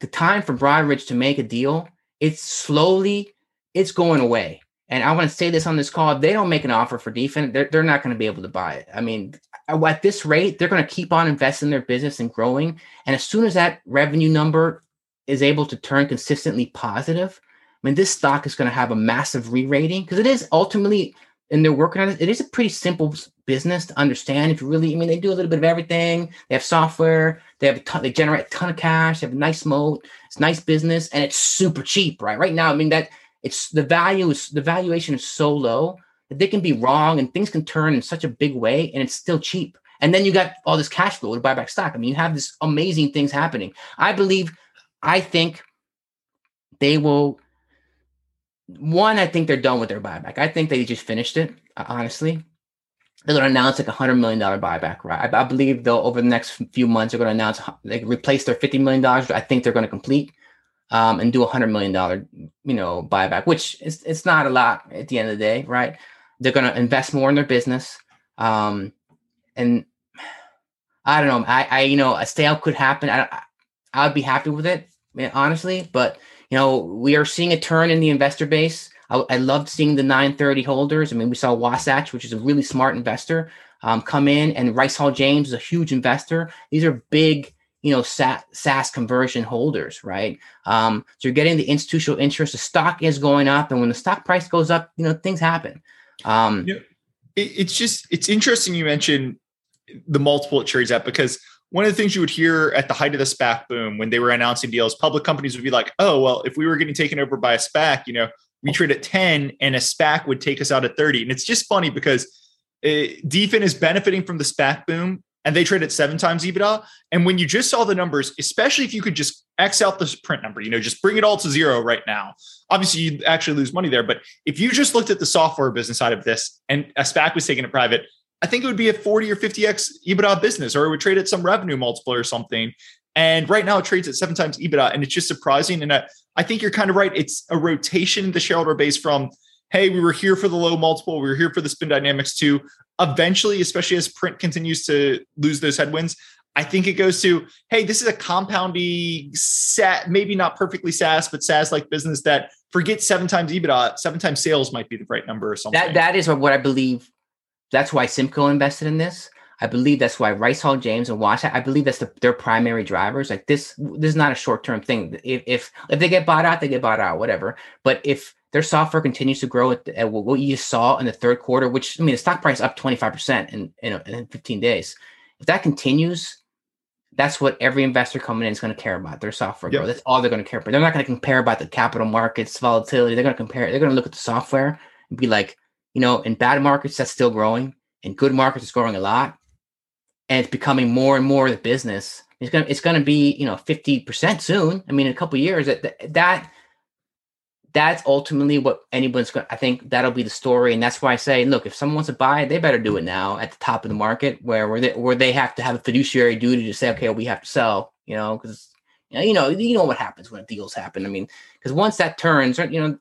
the time for Broadridge to make a deal, it's slowly it's going away. And I want to say this on this call: if they don't make an offer for DFIN, they're, they're not going to be able to buy it. I mean, at this rate, they're going to keep on investing in their business and growing. And as soon as that revenue number is able to turn consistently positive, I mean, this stock is going to have a massive re-rating because it is ultimately, and they're working on it. It is a pretty simple business to understand. If you really, I mean, they do a little bit of everything. They have software. They have a ton. They generate a ton of cash. They have a nice moat. It's nice business, and it's super cheap, right? Right now, I mean that it's the value is the valuation is so low that they can be wrong and things can turn in such a big way and it's still cheap. And then you got all this cash flow to buy back stock. I mean, you have this amazing things happening. I believe, I think they will. One, I think they're done with their buyback. I think they just finished it. Honestly, they're going to announce like a hundred million dollar buyback. Right? I, I, believe they'll over the next few months they're going to announce they replace their fifty million dollars. I think they're going to complete um, and do a hundred million dollar, you know, buyback, which is it's not a lot at the end of the day, right? They're going to invest more in their business, um, and I don't know. I, I, you know, a sale could happen. I, I would be happy with it, honestly. But you know, we are seeing a turn in the investor base. I, I loved seeing the 930 holders. I mean, we saw Wasatch, which is a really smart investor, um, come in, and Rice Hall James is a huge investor. These are big you know SaaS conversion holders, right? Um, so you're getting the institutional interest. The stock is going up, and when the stock price goes up, you know things happen. Um, it, it's just it's interesting you mentioned the multiple it trades at because one of the things you would hear at the height of the SPAC boom when they were announcing deals, public companies would be like, "Oh, well, if we were getting taken over by a SPAC, you know, we trade at ten, and a SPAC would take us out at 30. And it's just funny because uh, DFIN is benefiting from the SPAC boom and they trade at seven times EBITDA. And when you just saw the numbers, especially if you could just X out the print number, you know, just bring it all to zero right now. Obviously, you actually lose money there. But if you just looked at the software business side of this and a SPAC was taking it private, I think it would be a 40 or 50x EBITDA business, or it would trade at some revenue multiple or something. And right now it trades at seven times EBITDA. And it's just surprising. And I, I think you're kind of right. It's a rotation in the shareholder base from hey, we were here for the low multiple, we were here for the spin dynamics too. Eventually, especially as print continues to lose those headwinds, I think it goes to, hey, this is a compounding, sat, maybe not perfectly SaaS, but SaaS like business that forget seven times EBITDA, seven times sales might be the right number or something. That that is what I believe. That's why Simcoe invested in this. I believe that's why Rice Hall James and Wash. I believe that's the, their primary drivers. Like this, this is not a short term thing. If, if if they get bought out, they get bought out, whatever. But if their software continues to grow at, at what you saw in the third quarter, which I mean, the stock price up 25% in, in, in 15 days. If that continues, that's what every investor coming in is going to care about their software yep. growth. That's all they're going to care about. They're not going to compare about the capital markets volatility. They're going to compare, they're going to look at the software and be like, you know, in bad markets, that's still growing. In good markets, it's growing a lot. And it's becoming more and more of the business. It's gonna it's gonna be, you know, 50% soon. I mean, in a couple years, that that that's ultimately what anyone's going to, I think that'll be the story. And that's why I say, look, if someone wants to buy it, they better do it now at the top of the market where, where they, where they have to have a fiduciary duty to say, okay, we have to sell, you know, because, you know, you know what happens when deals happen. I mean, because once that turns, you know,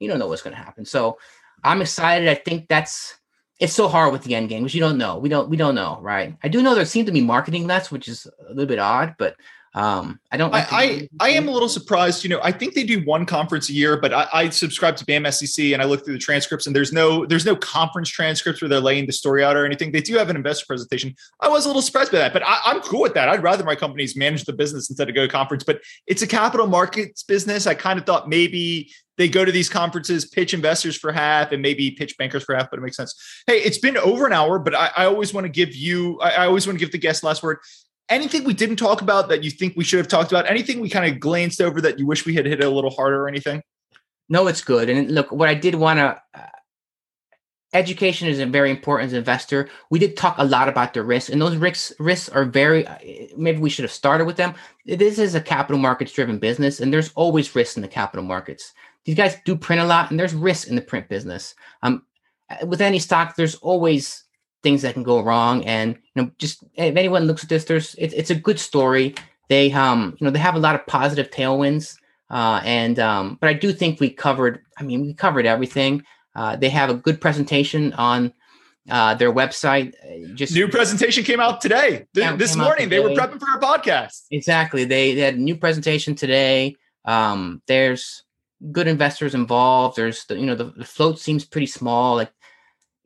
you don't know what's going to happen. So I'm excited. I think that's, it's so hard with the end game, which you don't know. We don't we don't know, right? I do know there seem to be marketing less, which is a little bit odd, but um, I don't. I, I, I am a little surprised. You know, I think they do one conference a year, but I, I subscribe to BAM SEC and I look through the transcripts, and there's no there's no conference transcripts where they're laying the story out or anything. They do have an investor presentation. I was a little surprised by that, but I, am cool with that. I'd rather my companies manage the business instead of go to conference. But it's a capital markets business. I kind of thought maybe they go to these conferences, pitch investors for half, and maybe pitch bankers for half, but it makes sense. Hey, it's been over an hour, but I, I always want to give you, I, I always want to give the guest last word anything we didn't talk about that you think we should have talked about? Anything we kind of glanced over that you wish we had hit a little harder or anything? No, it's good. And look, what I did want to uh, education is very important as an investor. We did talk a lot about the risks, and those risks risks are very. Uh, maybe we should have started with them. This is a capital markets driven business, and there's always risks in the capital markets. These guys do print a lot, and there's risks in the print business. Um, with any stock, there's always things that can go wrong. And you know, just if anyone looks at this, there's it's it's a good story. They um you know they have a lot of positive tailwinds. Uh, and um, but I do think we covered. I mean, we covered everything. Uh, they have a good presentation on uh, their website. Uh, just new presentation came out today. Came, this morning, today. they were prepping for our podcast. Exactly. They, they had a new presentation today. Um, there's good investors involved. There's the you know the, the float seems pretty small. Like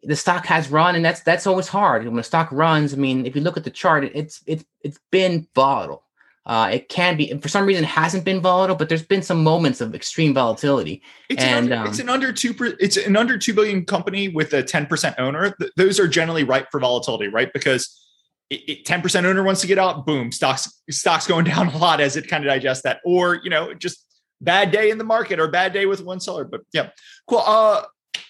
the stock has run, and that's that's always hard. When a stock runs, I mean, if you look at the chart, it's it's it's been volatile. Uh, it can be, for some reason, hasn't been volatile, but there's been some moments of extreme volatility. It's and an under, um, it's an under two. It's an under two billion company with a ten percent owner. Th- those are generally ripe for volatility, right? Because ten percent owner wants to get out, boom, stocks stocks going down a lot as it kind of digests that, or you know, just bad day in the market or bad day with one seller. But yeah, cool. Uh,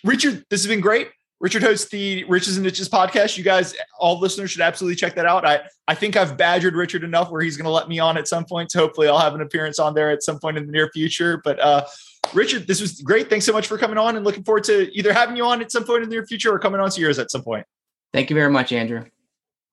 Richard, this has been great. Richard hosts the Riches and Niches podcast. You guys, all listeners, should absolutely check that out. I, I think I've badgered Richard enough where he's going to let me on at some point. So hopefully, I'll have an appearance on there at some point in the near future. But uh, Richard, this was great. Thanks so much for coming on, and looking forward to either having you on at some point in the near future or coming on to yours at some point. Thank you very much, Andrew.